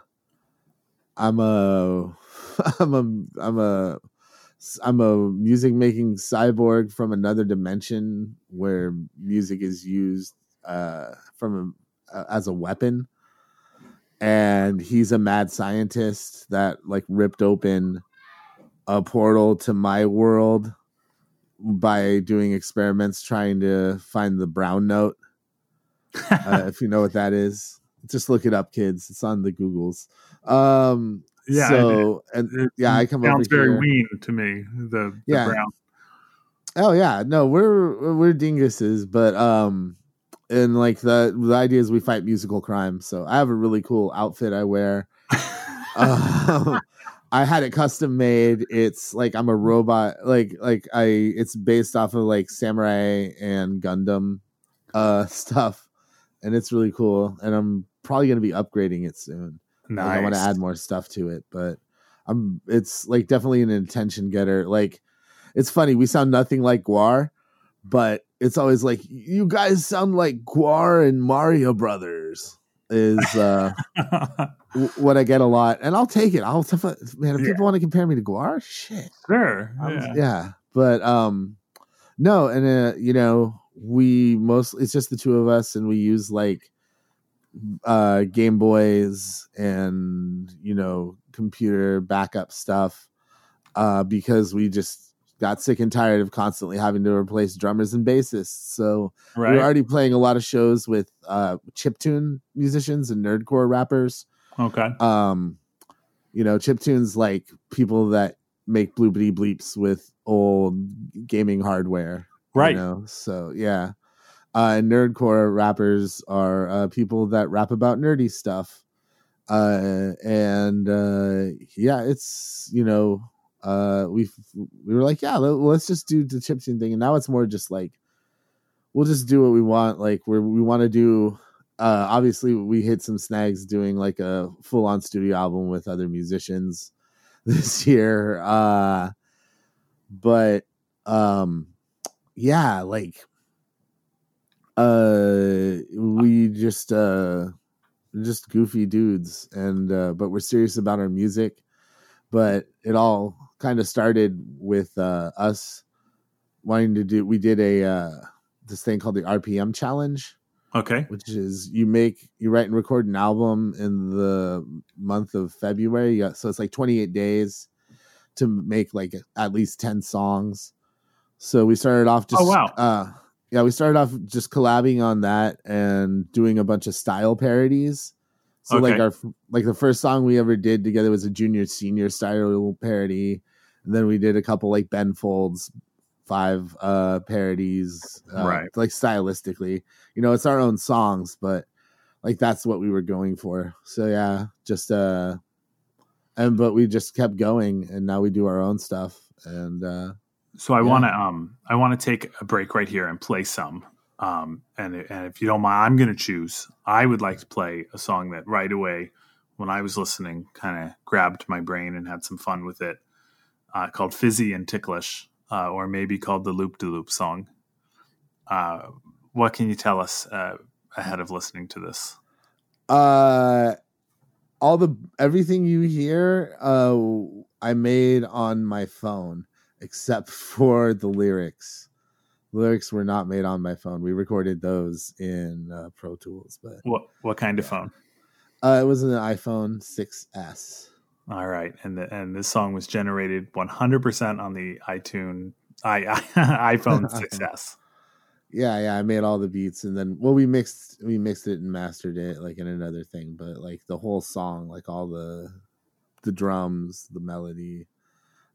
I'm a, I'm a, I'm a, I'm a music making cyborg from another dimension where music is used uh, from a, uh, as a weapon. And he's a mad scientist that like ripped open a portal to my world by doing experiments trying to find the brown note. Uh, if you know what that is. Just look it up kids. It's on the googles. Um Yeah, so and It yeah i come over sounds very here ween to me. The, the Yeah. brown. Oh yeah, no, we're we're dinguses, but um, and like the the idea is we fight musical crime. So I have a really cool outfit I wear. um, I had it custom made. It's like I'm a robot. Like like I, it's based off of like samurai and Gundam uh stuff, and it's really cool. And I'm probably gonna be upgrading it soon. Nice. Like, I want to add more stuff to it, but I'm it's like definitely an attention getter. Like it's funny, we sound nothing like Gwar, but it's always like you guys sound like Gwar and Mario Brothers is uh w- what I get a lot, and I'll take it. I'll man, if Yeah. people want to compare me to Gwar, shit, sure. Yeah. yeah. But um, no, and uh, you know, we mostly it's just the two of us, and we use like uh Game Boys and you know computer backup stuff uh because we just got sick and tired of constantly having to replace drummers and bassists. So Right. we're already playing a lot of shows with uh chiptune musicians and nerdcore rappers okay. um you know chiptunes like people that make bloopity bleeps with old gaming hardware you Right. know? so yeah uh nerdcore rappers are uh people that rap about nerdy stuff uh and uh yeah it's you know uh we we were like yeah let, let's just do the chiptune thing and now it's more just like we'll just do what we want like we're, we want to do uh, obviously we hit some snags doing like a full on studio album with other musicians this year. Uh, but um, yeah, like uh, we just uh, just goofy dudes, and uh, but we're serious about our music. But it all kind of started with uh, us wanting to do. We did a uh, this thing called the RPM challenge Okay. which is you make you write and record an album in the month of February. Yeah, so it's like 28 days to make like at least 10 songs. So we started off just Oh, wow. uh yeah, we started off just collabing on that and doing a bunch of style parodies. So like our like the first song we ever did together was a junior senior style parody. And then we did a couple like Ben Folds five uh parodies uh, Right. like stylistically you know it's our own songs but like that's what we were going for so yeah just uh and but we just kept going and now we do our own stuff and uh So I Yeah. want to um I want to take a break right here and play some. Um and and if you don't mind, I'm going to choose. I would like to play a song that right away when I was listening kind of grabbed my brain and had some fun with it. Uh, called Fizzy and Ticklish, uh, or maybe called the Loop de Loop song. Uh, what can you tell us uh, ahead of listening to this? uh all the everything you hear uh i made on my phone except for the lyrics. Lyrics were not made on my phone. We recorded those in uh, pro tools but What what kind of phone? uh it was an iphone 6s All right, and the, and this song was generated 100% on the iTunes i iPhone 6s. yeah yeah i made all the beats and then well we mixed we mixed it and mastered it like in another thing but like the whole song like all the the drums the melody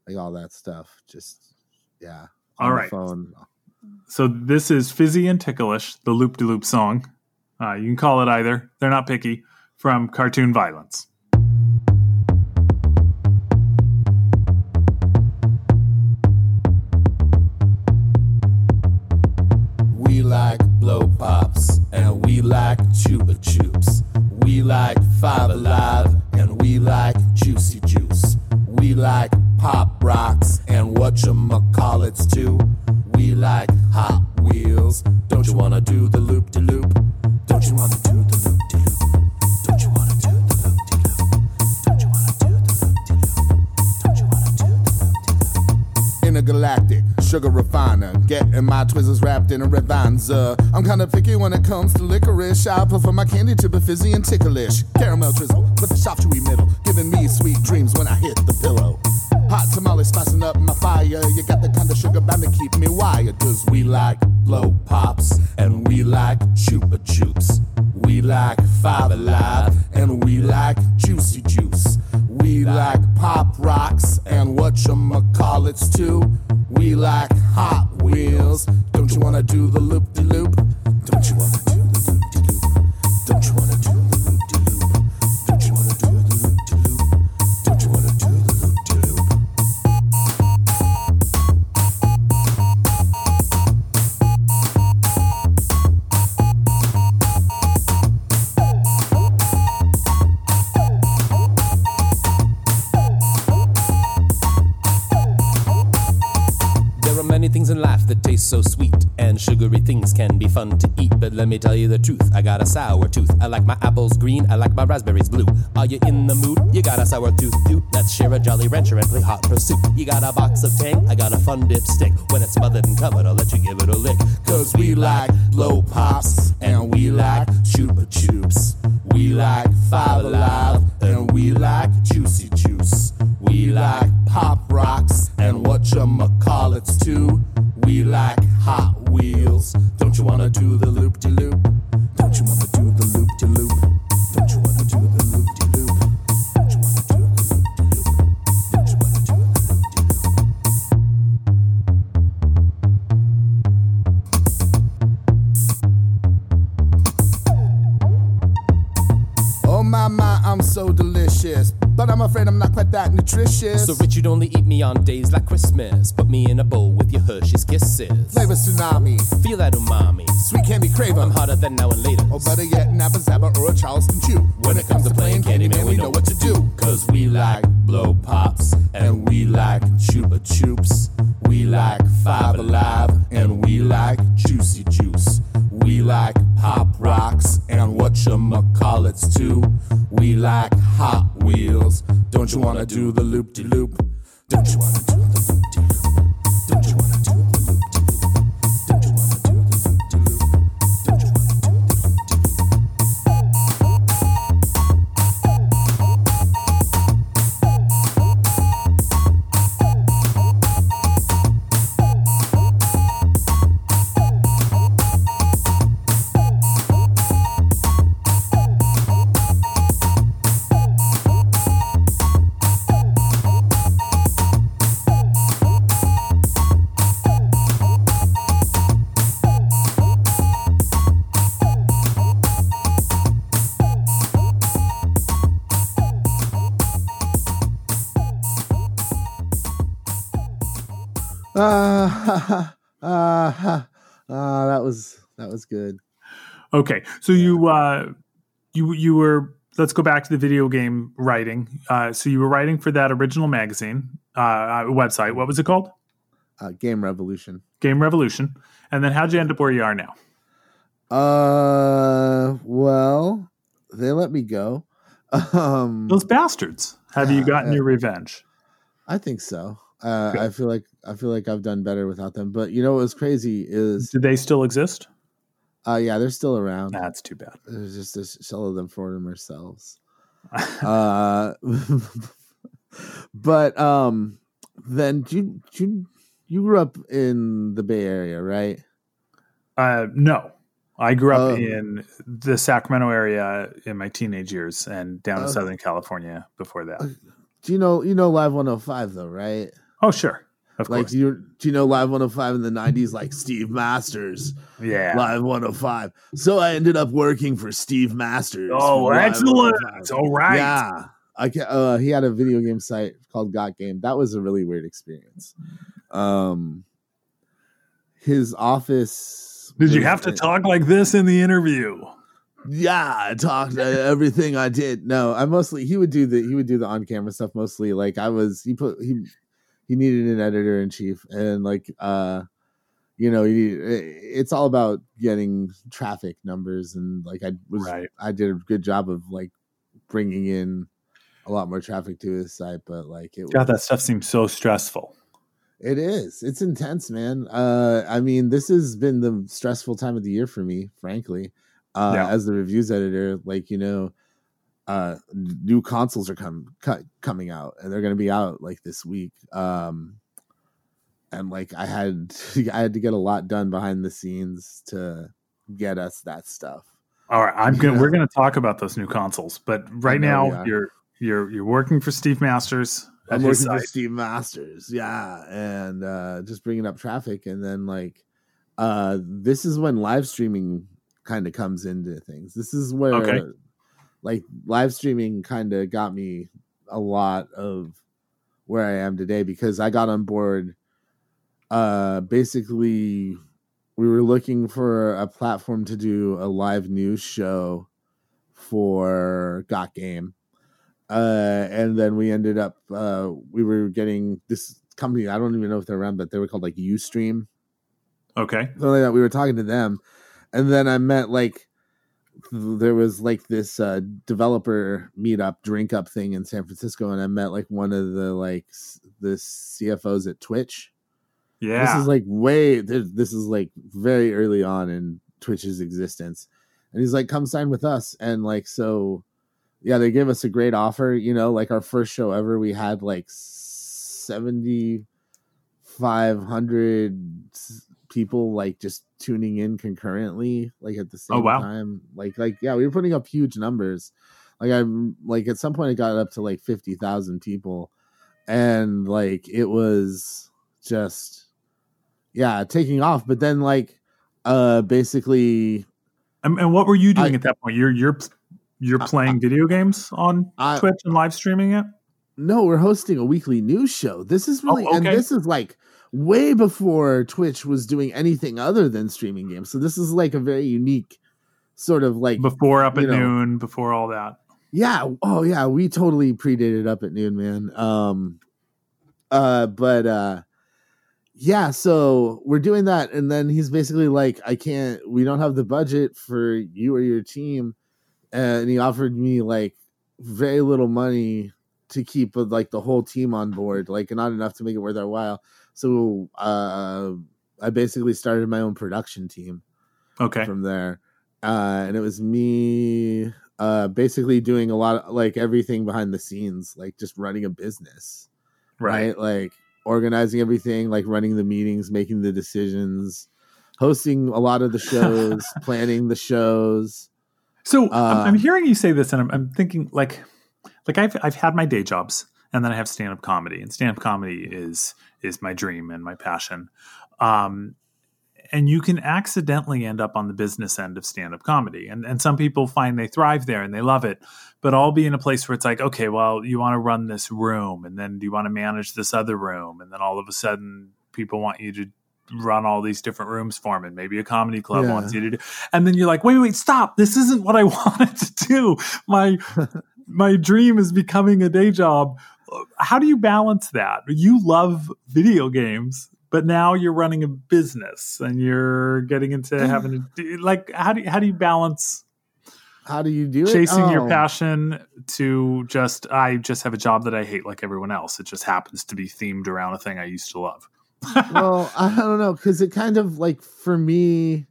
like all that stuff just yeah All on the phone So this is Fizzy and Ticklish, the Loop de Loop song. Uh, you can call it either. They're not picky. From Cartoon Violence. We like blow pops and we like chupa chups. We like five alive and we like juicy juice. We like pop rocks and whatchamacallits too. We like Hot Wheels. Don't you wanna do the loop de loop? Don't you wanna do the loop de loop? Don't you wanna do the loop de loop? Don't you wanna do the loop de loop? Don't you wanna do the loop de loop? Intergalactic sugar refiner, getting my Twizzlers wrapped in a Revanza. I'm kinda picky when it comes to licorice. I prefer my candy to be fizzy and ticklish. Caramel drizzle with a soft chewy middle, giving me sweet dreams when I hit the pillow. Hot tamale spicing up my fire. You got the kind of sugar bound to keep me wired. Cause we like blow pops and we like chupa chups. We like five alive and we like juicy juice. We like pop rocks and whatchamacallits too. We like Hot Wheels. Don't you wanna do the loop de loop? Don't you wanna do the loop de loop? Don't you taste so sweet, and sugary things can be fun to eat. But let me tell you the truth, I got a sour tooth. I like my apples green, I like my raspberries blue. Are you in the mood? You got a sour tooth too? Let's share a jolly rancher and play hot pursuit. You got a box of tang, I got a fun dip stick. When it's smothered and covered, I'll let you give it a lick. Cause we like blow pops and we like chupa chups. We like five alive and we like juicy juice. We like pop rocks and whatchamacallits too. We like Hot Wheels. Don't you wanna do the loop de loop? Don't you wanna do the loop de loop? Don't you I'm so delicious. but I'm afraid I'm not quite that nutritious. So Richard only eat me on days like Christmas. Put me in a bowl with your Hershey's kisses. Flavor tsunami, Feel that umami. sweet candy craver. I'm hotter than now and later. Or better yet, Napa Zappa or a Charleston Chew. When it comes to playing candy, man, we know what to do. Cause we like blow pops, and we like chupa chups. We like Five Alive, and we like Juicy Juice. We like Pop Rocks, and whatchamacallits too. We like Hot Wheels. Don't you wanna do the loop de loop? Don't you wanna do the Uh, uh, uh, that was that was good. Okay, so you uh, you you were let's go back to the video game writing. Uh, so you were writing for that original magazine uh, uh, website. What was it called? Uh, Game Revolution. Game Revolution. And then how'd you end up where you are now? Uh, well, they let me go. Um, Those bastards. Have you gotten uh, your revenge? I think so. Uh, I feel like I feel like I've done better without them. But you know what was crazy is, Do they still exist? uh, yeah, they're still around. That's too bad. There's just a shell of them for them ourselves. uh, but um, then you you you grew up in the Bay Area, right? Uh, no, I grew up Oh. in the Sacramento area in my teenage years and down to Oh. Southern California before that. Do you know you know Live 105 though, right? Oh, sure. Of Like course. you do you know Live 105 in the 90s like Steve Masters, yeah. Live 105. So I ended up working for Steve Masters. Oh, excellent. 105. All right. Yeah. I ca- uh, he had a video game site called Got Game. That was a really weird experience. Um his office Did you have to talk like this in the interview? yeah i talked uh, everything i did no i mostly he would do the he would do the on-camera stuff mostly like i was he put he he needed an editor in chief and like uh you know he, it's all about getting traffic numbers and like i was Right. i did a good job of like bringing in a lot more traffic to his site but like it God, was, that stuff seems so stressful. it is it's intense man uh i mean this has been the stressful time of the year for me frankly uh Yeah. as the reviews editor like you know uh new consoles are come coming out and they're going to be out like this week um and like i had i had to get a lot done behind the scenes to get us that stuff All right, I'm gonna Yeah. we're gonna talk about those new consoles, but right know now are. you're you're you're working for Steve Masters i'm working for steve masters yeah and uh just bringing up traffic and then like uh this is when live streaming kind of comes into things this is where Okay. Like live streaming kind of got me a lot of where i am today because i got on board uh basically we were looking for a platform to do a live news show for got game uh and then we ended up uh we were getting this company i don't even know if they're around but they were called like ustream Okay, something like that. We were talking to them, and then I met like there was like this uh, developer meetup, drink up thing in San Francisco, and I met like one of the like the CFOs at Twitch. yeah, This is like way. This is like very early on in Twitch's existence, and he's like, "Come sign with us," and like so. Yeah, they gave us a great offer. You know, like our first show ever, we had like seventy five hundred people like just tuning in concurrently, like at the same Oh, wow. time. Like, like yeah, we were putting up huge numbers. Like I'm like at some point it got up to like fifty thousand people, and like it was just yeah taking off. But then like uh basically and, and what were you doing I- at that point? You're you're You're playing video games on I- Twitch and live streaming it? No, we're hosting a weekly news show. This is really, Oh, and this is like way before Twitch was doing anything other than streaming games. So this is like a very unique sort of like, Before up at know. noon, before all that. yeah, oh yeah, we totally predated up at noon, man. Um, uh, but uh, yeah, so we're doing that, and then he's basically like, I can't, we don't have the budget for you or your team, and he offered me like very little money to keep uh, like the whole team on board, like not enough to make it worth our while. So uh, I basically started my own production team Okay. from there, uh, and it was me uh, basically doing a lot of like everything behind the scenes, like just running a business, right? Like organizing everything, like running the meetings, making the decisions, hosting a lot of the shows, planning the shows. So I'm, Uh, I'm hearing you say this, and I'm, I'm thinking like, like I've I've had my day jobs, and then I have stand up comedy, and stand up comedy is is my dream and my passion. Um, and you can accidentally end up on the business end of stand up comedy, and and some people find they thrive there and they love it. But I'll be in a place where it's like, okay, well, you want to run this room, and then do you want to manage this other room, and then all of a sudden people want you to run all these different rooms for them and maybe a comedy club Yeah. wants you to do and then you're like wait wait stop this isn't what i wanted to do my my dream is becoming a day job how do you balance that you love video games but now you're running a business and you're getting into having to do, like how do you, how do you balance How do you do it? chasing your Oh. passion to just i just have a job that i hate like everyone else it just happens to be themed around a thing i used to love well, I don't know because it kind of like for me,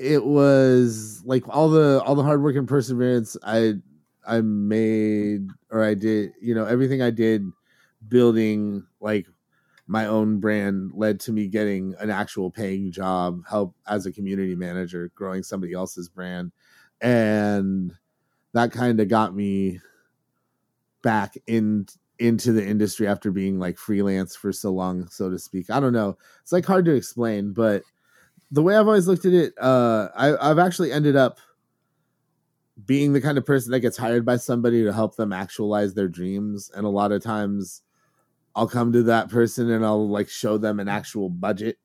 it was like all the all the hard work and perseverance I I made or I did, you know, everything I did building like my own brand led to me getting an actual paying job, help as a community manager, growing somebody else's brand, and that kind of got me back in into the industry after being like freelance for so long, so to speak. I don't know. It's like hard to explain, but the way I've always looked at it, uh, I, I've actually ended up being the kind of person that gets hired by somebody to help them actualize their dreams. And a lot of times I'll come to that person and I'll like show them an actual budget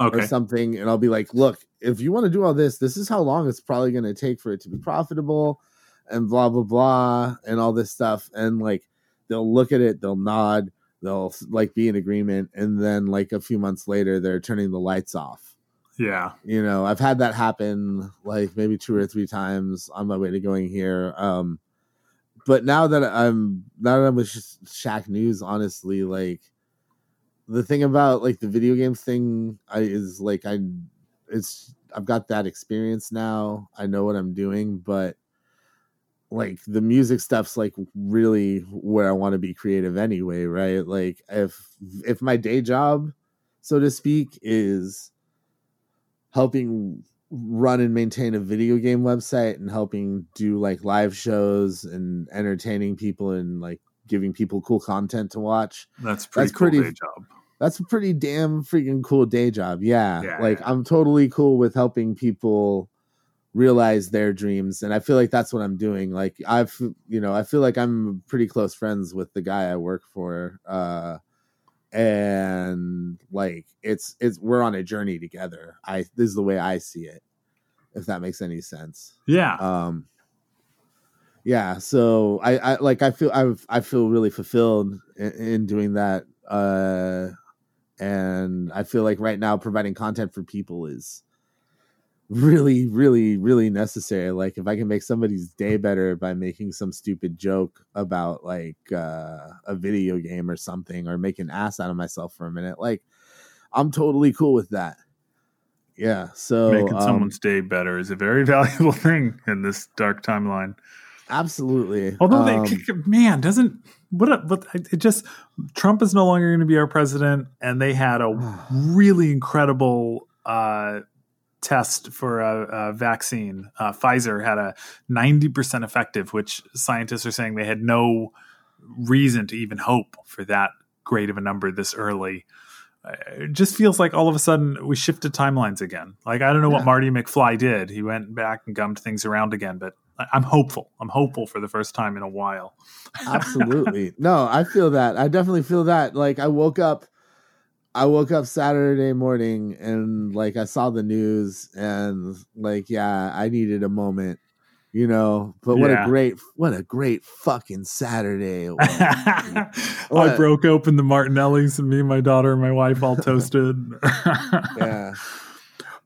okay or something and I'll be like, look, if you want to do all this, this is how long it's probably going to take for it to be profitable and blah blah blah and all this stuff and like they'll look at it, they'll nod, they'll like be in agreement and then like a few months later they're turning the lights off. Yeah You know, I've had that happen like maybe two or three times on my way to going here. Um but now that I'm now that I'm with Sh- Shacknews, honestly, like the thing about like the video games thing I, is like I it's I've got that experience now. I know what I'm doing, but like the music stuff's like really where I want to be creative anyway, right? Like if if my day job, so to speak, is helping run and maintain a video game website and helping do like live shows and entertaining people and like giving people cool content to watch that's pretty That's cool pretty- day job that's a pretty damn freaking cool day job. Yeah. Yeah, like yeah. I'm totally cool with helping people realize their dreams and I feel like that's what I'm doing. Like I've you know, I feel like I'm pretty close friends with the guy I work for. Uh and like it's it's we're on a journey together. I this is the way I see it. If that makes any sense yeah um yeah so i i like i feel i i feel really fulfilled in, in doing that uh and i feel like right now providing content for people is really really really necessary like if i can make somebody's day better by making some stupid joke about like uh a video game or something or make an ass out of myself for a minute like i'm totally cool with that yeah so making um, someone's day better is a very valuable thing in this dark timeline. absolutely Although Um, they, man, doesn't what? A, but it just Trump is no longer going to be our president, and they had a really incredible uh, test for a, a vaccine. Uh, Pfizer had a ninety percent effective, which scientists are saying they had no reason to even hope for that great of a number this early. Uh, It just feels like all of a sudden we shifted timelines again. Like I don't know what Marty McFly did. He went back and gummed things around again, but I'm hopeful. I'm hopeful for the first time in a while. Absolutely. no, I feel that. I definitely feel that. Like I woke up I woke up Saturday morning and like I saw the news and like yeah, I needed a moment, you know. But what Yeah. a great what a great fucking Saturday. I broke open the Martinellis and me and my daughter and my wife all toasted. yeah.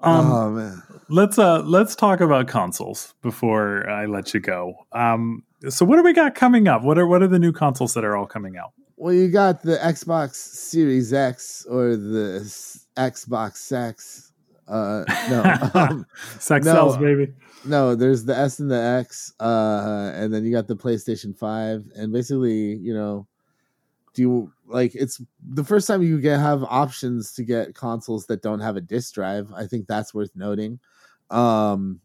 um, oh man. let's uh let's talk about consoles before I let you go. Um so what do we got coming up? What are what are the new consoles that are all coming out? Well, you got the Xbox Series X or the S- Xbox X. Uh no. um, Sex No. sells, baby. No, there's the S and the X, uh, and then you got the PlayStation Five, and basically, you know, do you like it's the first time you get have options to get consoles that don't have a disk drive. I think that's worth noting. Um,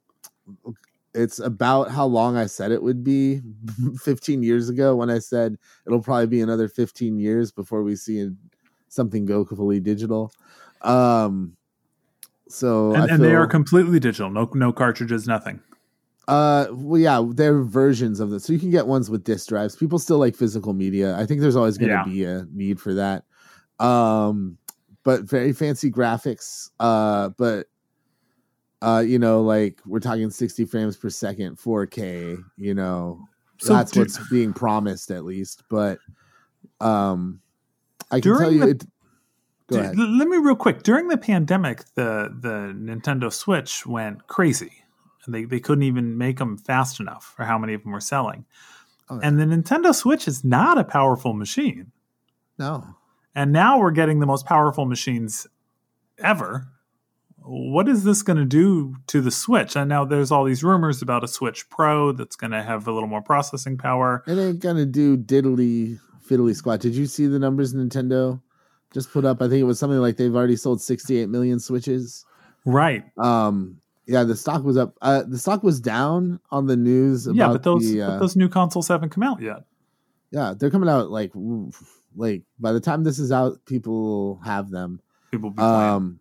it's about how long I said it would be 15 years ago when I said it'll probably be another 15 years before we see something go fully digital. Um, so And, and they are completely digital. No no cartridges, nothing. uh, well, yeah, they're versions of this. So you can get ones with disk drives. People still like physical media. I think there's always going to Yeah. be a need for that. Um, but very fancy graphics. Uh, but uh, you know, like we're talking 60 frames per second, 4K. You know, So that's do- what's being promised at least. But um, I can tell you the- it. Go ahead. Let me real quick. During the pandemic, the the Nintendo Switch went crazy. And they, they couldn't even make them fast enough for how many of them were selling. Oh, And the Nintendo Switch is not a powerful machine. No. And now we're getting the most powerful machines ever. What is this going to do to the Switch? And now there's all these rumors about a Switch Pro that's going to have a little more processing power. It ain't gonna do diddly fiddly squat. Did you see the numbers Nintendo just put up? I think it was something like they've already sold 68 million Switches. Right. Um, yeah, the stock was up. Uh, the stock was down on the news. About yeah, but those the, but uh, those new consoles haven't come out yet. yeah, they're coming out like like by the time this is out, people will have them. People be playing. Um,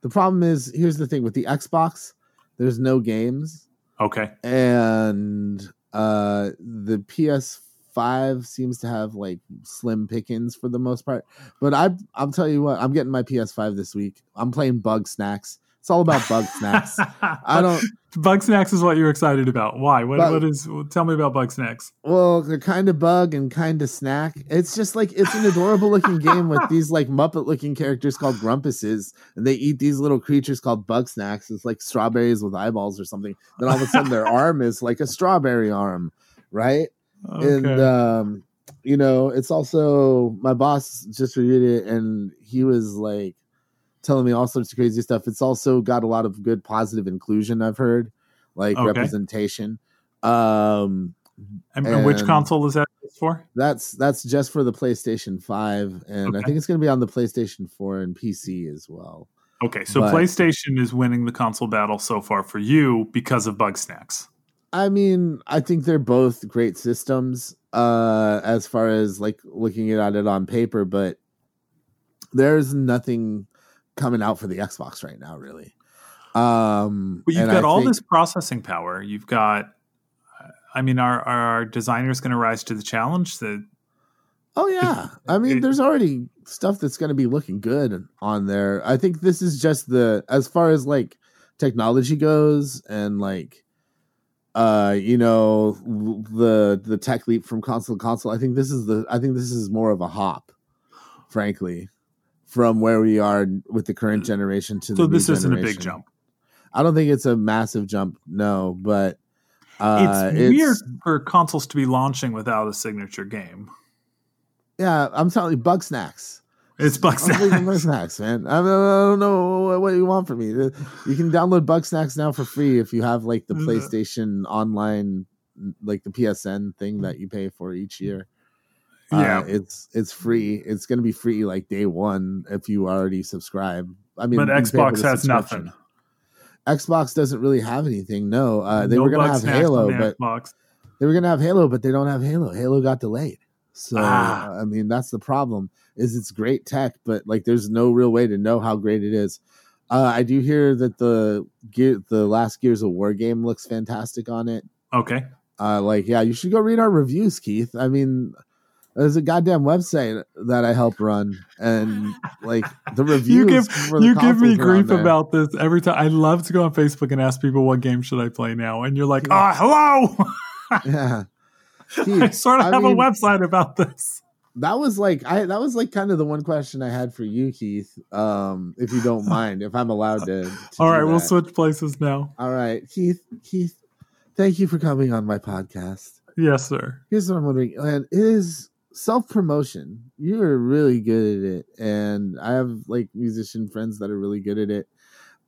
the problem is here's the thing with the Xbox, there's no games. okay. and uh the PS5 seems to have like slim pickings for the most part. But I I'll tell you what, I'm getting my PS5 this week. I'm playing Bugsnax. It's all about Bug Snacks. I don't Bugsnax is what you're excited about. Why? What, Bug- what is? Tell me about Bugsnax. well, they're kind of bug and kind of snack. It's just like it's an adorable looking game with these like Muppet looking characters called Grumpuses, and they eat these little creatures called Bugsnax. It's like strawberries with eyeballs or something. Then all of a sudden their arm is like a strawberry arm, right? Okay. and um you know it's also my boss just reviewed it and he was like telling me all sorts of crazy stuff it's also got a lot of good positive inclusion i've heard like Okay. representation um and, and which console is that for? that's that's just for the playstation 5 and i think it's going to be on the playstation 4 and pc as well Okay, so but- PlayStation is winning the console battle so far for you because of Bugsnax. I mean, I think they're both great systems uh as far as like looking at it on paper, but there's nothing coming out for the Xbox right now, really. Um But you've got I all think- this processing power. You've got. I mean, are are designers going to rise to the challenge? That Oh yeah. I mean, it- there's already stuff that's going to be looking good on there. I think this is just the as far as like technology goes and like uh you know the the tech leap from console to console. I think this is the I think this is more of a hop frankly from where we are with the current generation to the so new this isn't a big jump. I don't think it's a massive jump no, but uh it's, weird for consoles to be launching without a signature game. Yeah, I'm telling you Bugsnax. It's Bug I'm Bugsnax. Snacks, man. I don't, I don't know what, you want from me. You can download Bugsnax now for free if you have like the Mm-hmm. PlayStation Online, like the PSN thing that you pay for each year. Yeah. Uh, it's it's free. It's going to be free like day one if you already subscribe. I mean, but you pay for Xbox has nothing. Xbox doesn't really have anything. No, uh, they No were going to have Halo, but Xbox. they were gonna have Halo, but they don't have Halo. Halo got delayed. So Ah. I mean that's the problem. Is it's great tech, but like there's no real way to know how great it is. Uh, I do hear that the gear, the last Gears of War game looks fantastic on it. Okay. Uh, like, yeah, you should go read our reviews, Keith. I mean, there's a goddamn website that I help run, and like the reviews. You give you give me consoles are on grief about this every time. I love to go on Facebook and ask people what game should I play now, and you're like, "Ah, hello." Yeah, I sort of I have mean- a website about this. that was like I that was like kind of the one question I had for you, Keith. Um, if you don't mind, if I'm allowed to. to All right, we'll switch places now. All right, Keith. Keith, thank you for coming on my podcast. Yes, sir. Here's what I'm wondering, and is self promotion. You're really good at it, and I have like musician friends that are really good at it.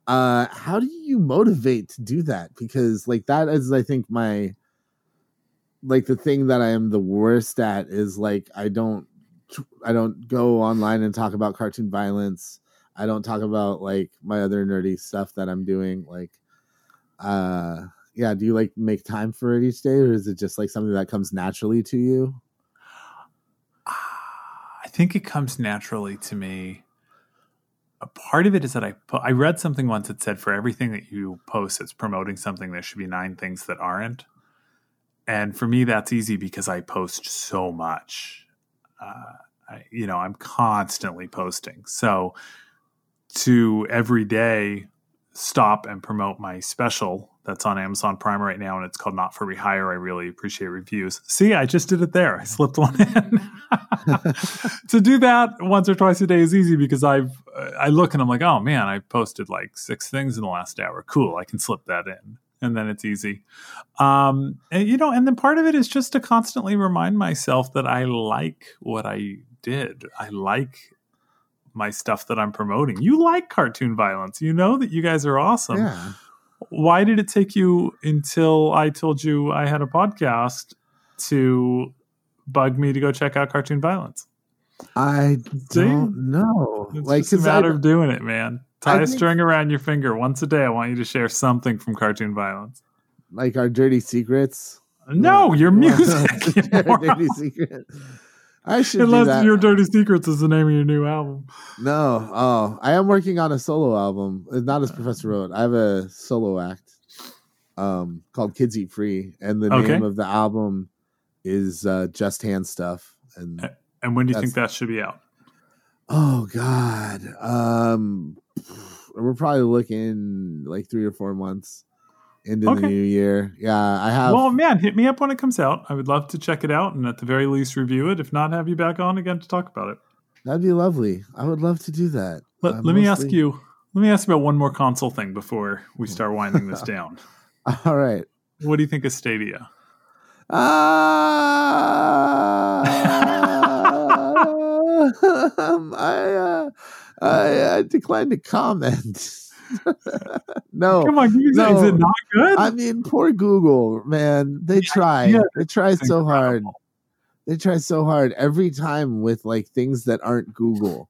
Uh, how do you motivate to do that? Because like that is, I think my like the thing that I am the worst at is like I don't I don't go online and talk about cartoon violence. I don't talk about like my other nerdy stuff that I'm doing. Like, uh, yeah. Do you like make time for it each day, or is it just like something that comes naturally to you? I think it comes naturally to me. A part of it is that I po- I read something once that said for everything that you post that's promoting something, there should be nine things that aren't. And for me, that's easy because I post so much. Uh, I, you know, I'm constantly posting. So to every day stop and promote my special that's on Amazon Prime right now, and it's called Not for Rehire. I really appreciate reviews. See, I just did it there. I slipped one in. to do that once or twice a day is easy because I've I look and I'm like, oh man, I posted like six things in the last hour. Cool, I can slip that in, and then it's easy. Um, and you know, and then part of it is just to constantly remind myself that I like what I did. I like my stuff that I'm promoting. You like cartoon violence. You know that you guys are awesome yeah. Why did it take you until I told you I had a podcast to bug me to go check out cartoon violence? I don't know. It's like, just a 'cause I- matter of doing it, man. Tie I a think- string around your finger once a day. I want you to share something from cartoon violence. like our dirty secrets. No, your music. you dirty secret. I should Unless your dirty secrets is the name of your new album. No, oh, I am working on a solo album. Not as Professor wrote. I have a solo act, um, called "Kids Eat Free," and the Okay. name of the album is uh, "Just Hand Stuff." And And when do you think that should be out? oh god, um, we're probably looking like three or four months into Okay. the new year. Yeah, I have. Well, man, hit me up when it comes out. I would love to check it out and at the very least review it. If not, have you back on again to talk about it. that'd be lovely. I would love to do that. Let, I'm let me ask you. Let me ask about one more console thing before we start winding this down. All right. What do you think of Stadia? Uh, um, I, uh, I, I declined to comment. no, Come on, you, is no. it not good? I mean, poor Google, man. They try. idea They try so hard. They try so hard every time with like things that aren't Google,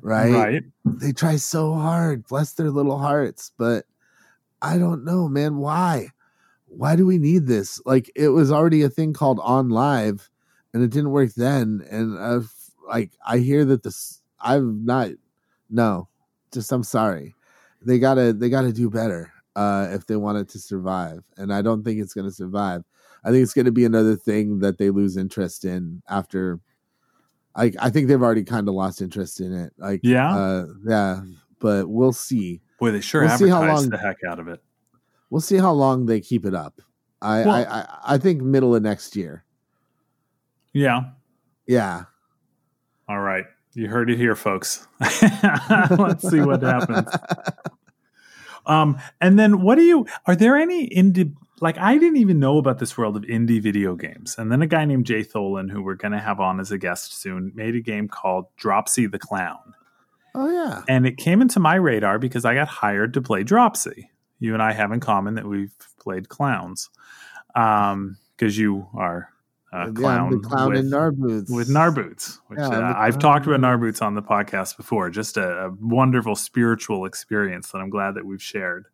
right? Right. They try so hard. Bless their little hearts, but I don't know, man. Why? Why do we need this? Like, it was already a thing called OnLive, and it didn't work then. And uh, like, I hear that this. I'm not. No, just I'm sorry. They gotta. They gotta do better uh, if they want it to survive. And I don't think it's gonna survive. I think it's gonna be another thing that they lose interest in after. Like, I think they've already kind of lost interest in it. Like, Yeah? uh, yeah. But we'll see. Boy, they sure We'll see how long- the heck out of it. We'll see how long they keep it up. I Well- I, I I think middle of next year. Yeah. Yeah. All right. You heard it here, folks. Let's see what happens. Um, and then what do you are there any indie like I didn't even know about this world of indie video games. And then a guy named Jay Tholen, who we're gonna have on as a guest soon, made a game called Dropsy the Clown. Oh yeah. And it came into my radar because I got hired to play Dropsy. You and I have in common that we've played clowns. Um, because you are Yeah, clown, the clown with, in Narboots. with Narboots, which Yeah, uh, I've talked about Narboots on the podcast before. Just a, a wonderful spiritual experience that I'm glad that we've shared.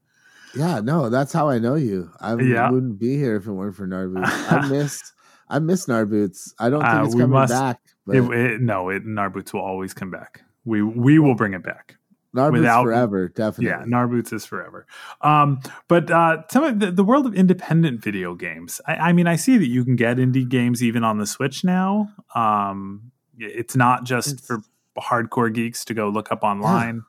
Yeah, no, that's how I know you. I Yeah. wouldn't be here if it weren't for Narboots. I miss I miss Narboots. I don't think Uh, it's we coming must- back. But It, it, no, it, Narboots will always come back. We we will bring it back. Nar Boots without- forever, definitely. Yeah, Nar Boots is forever. Um, but uh, some of the, the world of independent video games. I, I mean, I see that you can get indie games even on the Switch now. Um, it's not just It's- for hardcore geeks to go look up online.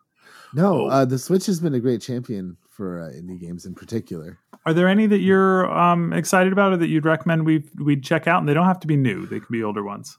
No, Oh. uh, the Switch has been a great champion for uh, indie games in particular. Are there any that you're um, excited about or that you'd recommend we we'd check out? And they don't have to be new; they can be older ones.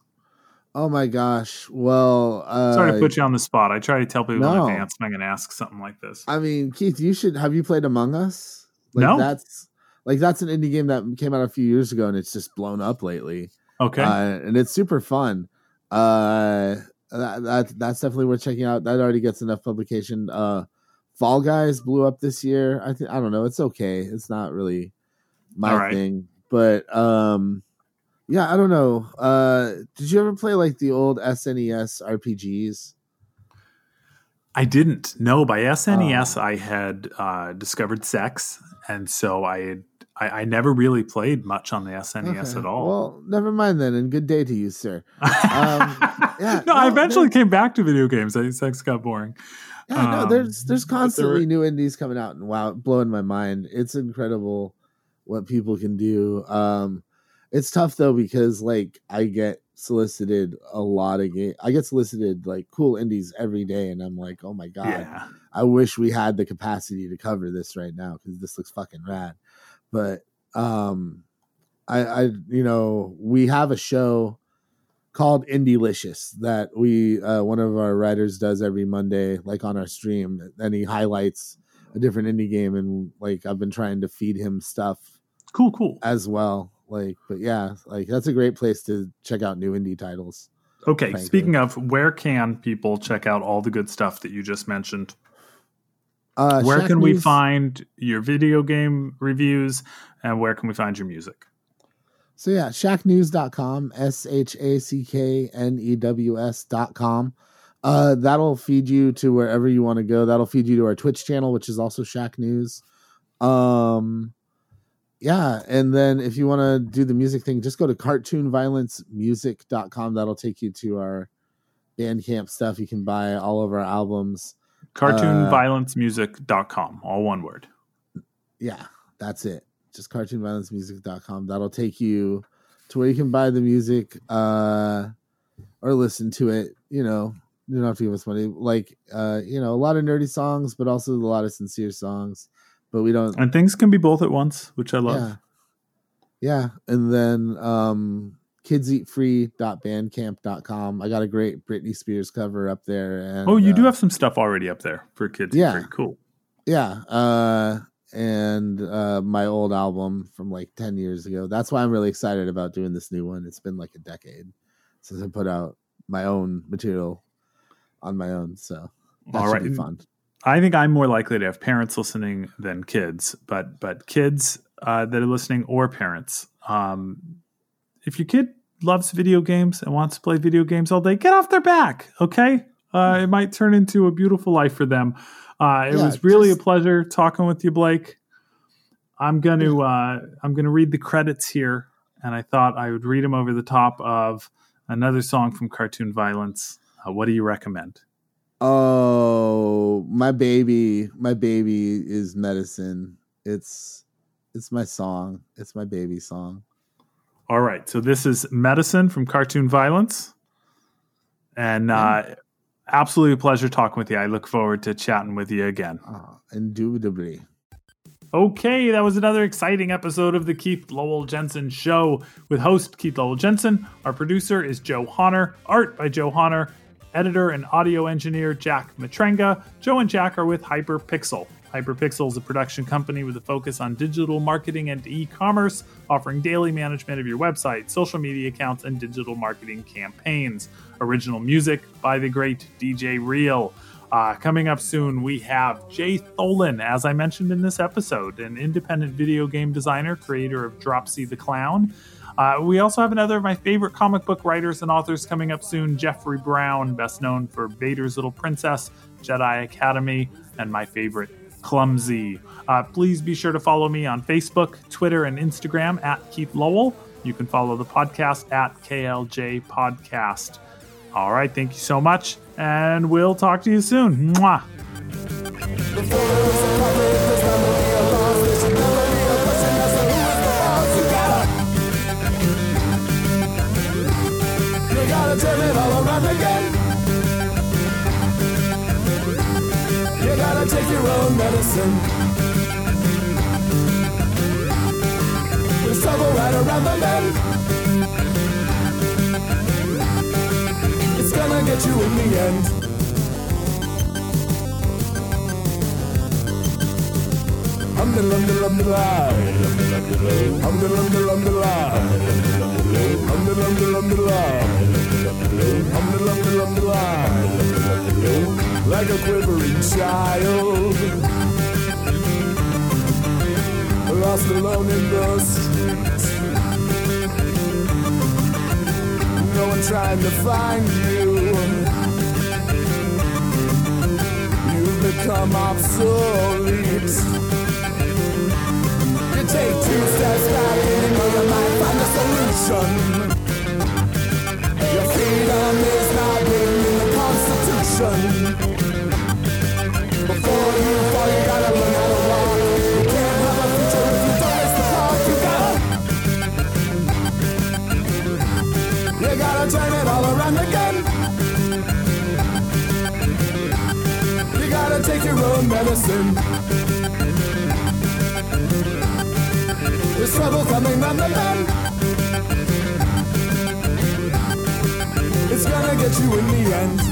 Oh my gosh! Well, uh, Sorry to put you on the spot. I try to tell people no. in advance when I'm going to ask something like this. I mean, Keith, you should have you played Among Us? Like No. that's like that's an indie game that came out a few years ago and it's just blown up lately. Okay, Uh, and it's super fun. Uh, that, that that's definitely worth checking out. That already gets enough publication. Uh, Fall Guys blew up this year. I think I don't know. It's okay. It's not really my right. thing, but um, yeah, I don't know. Uh, did you ever play like the old SNES RPGs? I didn't. No, by SNES, Oh. I had uh, discovered sex, and so I had. I, I never really played much on the SNES Okay. at all. Well, never mind then, and good day to you, sir. um, yeah, no, I eventually came back to video games. I think sex got boring. Yeah, no, Um, there's there's but there constantly were- new indies coming out, and wow, blowing my mind. It's incredible what people can do. Um, it's tough though because like I get solicited a lot of game. I get solicited like cool indies every day, and I'm like, oh my god, Yeah, I wish we had the capacity to cover this right now because this looks fucking rad. But um, I, I, you know, we have a show called Indielicious that we uh, one of our writers does every Monday, like on our stream, and he highlights a different indie game, and like I've been trying to feed him stuff cool, cool. as well. Like, but yeah, like that's a great place to check out new indie titles. Okay, Thank speaking of, where can people check out all the good stuff that you just mentioned? Uh, where Shack can we find your video game reviews, and where can we find your music? So yeah, shacknews.com, S H A C K N E W S.com. Uh, that'll feed you to wherever you want to go. That'll feed you to our Twitch channel, which is also Shacknews. Um, yeah, and then if you want to do the music thing, just go to cartoonviolencemusic.com. That'll take you to our Bandcamp stuff. You can buy all of our albums. Cartoonviolencemusic.com, all one word. yeah, that's it. Just cartoonviolencemusic.com. That'll take you to where you can buy the music uh or listen to it. You know, you don't have to give us money. Like uh, you know, a lot of nerdy songs, but also a lot of sincere songs. But we don't And things can be both at once, which I love. yeah. Yeah. And then um kidseatfree.bandcamp.com. I got a great Britney Spears cover up there. And, oh, you do uh, have some stuff already up there for kids. Yeah. Very cool. yeah uh and uh my old album from like 10 years ago that's why i'm really excited about doing this new one it's been like a decade since i put out my own material on my own so that All should right. be fun I think I'm more likely to have parents listening than kids, but but kids uh, that are listening or parents, um, if your kid loves video games and wants to play video games all day, get off their back. Okay, uh, it might turn into a beautiful life for them. Uh, it Yeah, was really just- a pleasure talking with you, Blake. I'm going to uh, I'm going to read the credits here, and I thought I would read them over the top of another song from Cartoon Violence. Uh, what do you recommend? Oh my baby my baby is medicine it's it's my song it's my baby song All right. So this is Medicine from Cartoon Violence. And uh, absolutely a pleasure talking with you. I look forward to chatting with you again. oh, indubitably Okay, that was another exciting episode of the Keith Lowell Jensen Show with host Keith Lowell Jensen. Our producer is Joe Honor, art by Joe Honor, editor and audio engineer Jack Matrenga. Joe and Jack are with Hyperpixel. Hyperpixel is a production company with a focus on digital marketing and e commerce, offering daily management of your website, social media accounts, and digital marketing campaigns. Original music by the great DJ Real. Uh, coming up soon, we have Jay Tholen, as I mentioned in this episode, an independent video game designer, creator of Dropsy the Clown. Uh, we also have another of my favorite comic book writers and authors coming up soon, Jeffrey Brown, best known for Vader's Little Princess, Jedi Academy, and my favorite, Clumsy. Uh, please be sure to follow me on Facebook, Twitter, and Instagram at Keith Lowell. You can follow the podcast at KLJ Podcast. All right, thank you so much, and we'll talk to you soon. Mwah. turn it all around again. You gotta take your own medicine. There's trouble right around the bend. It's gonna get you in the end. hum de lum de lum de la hum de lum de lum de la hum de lum de lum de la like a quivering child. Lost alone in the streets. No one trying to find you. You've become obsolete. medicine. The struggle coming from the men. It's gonna get you in the end.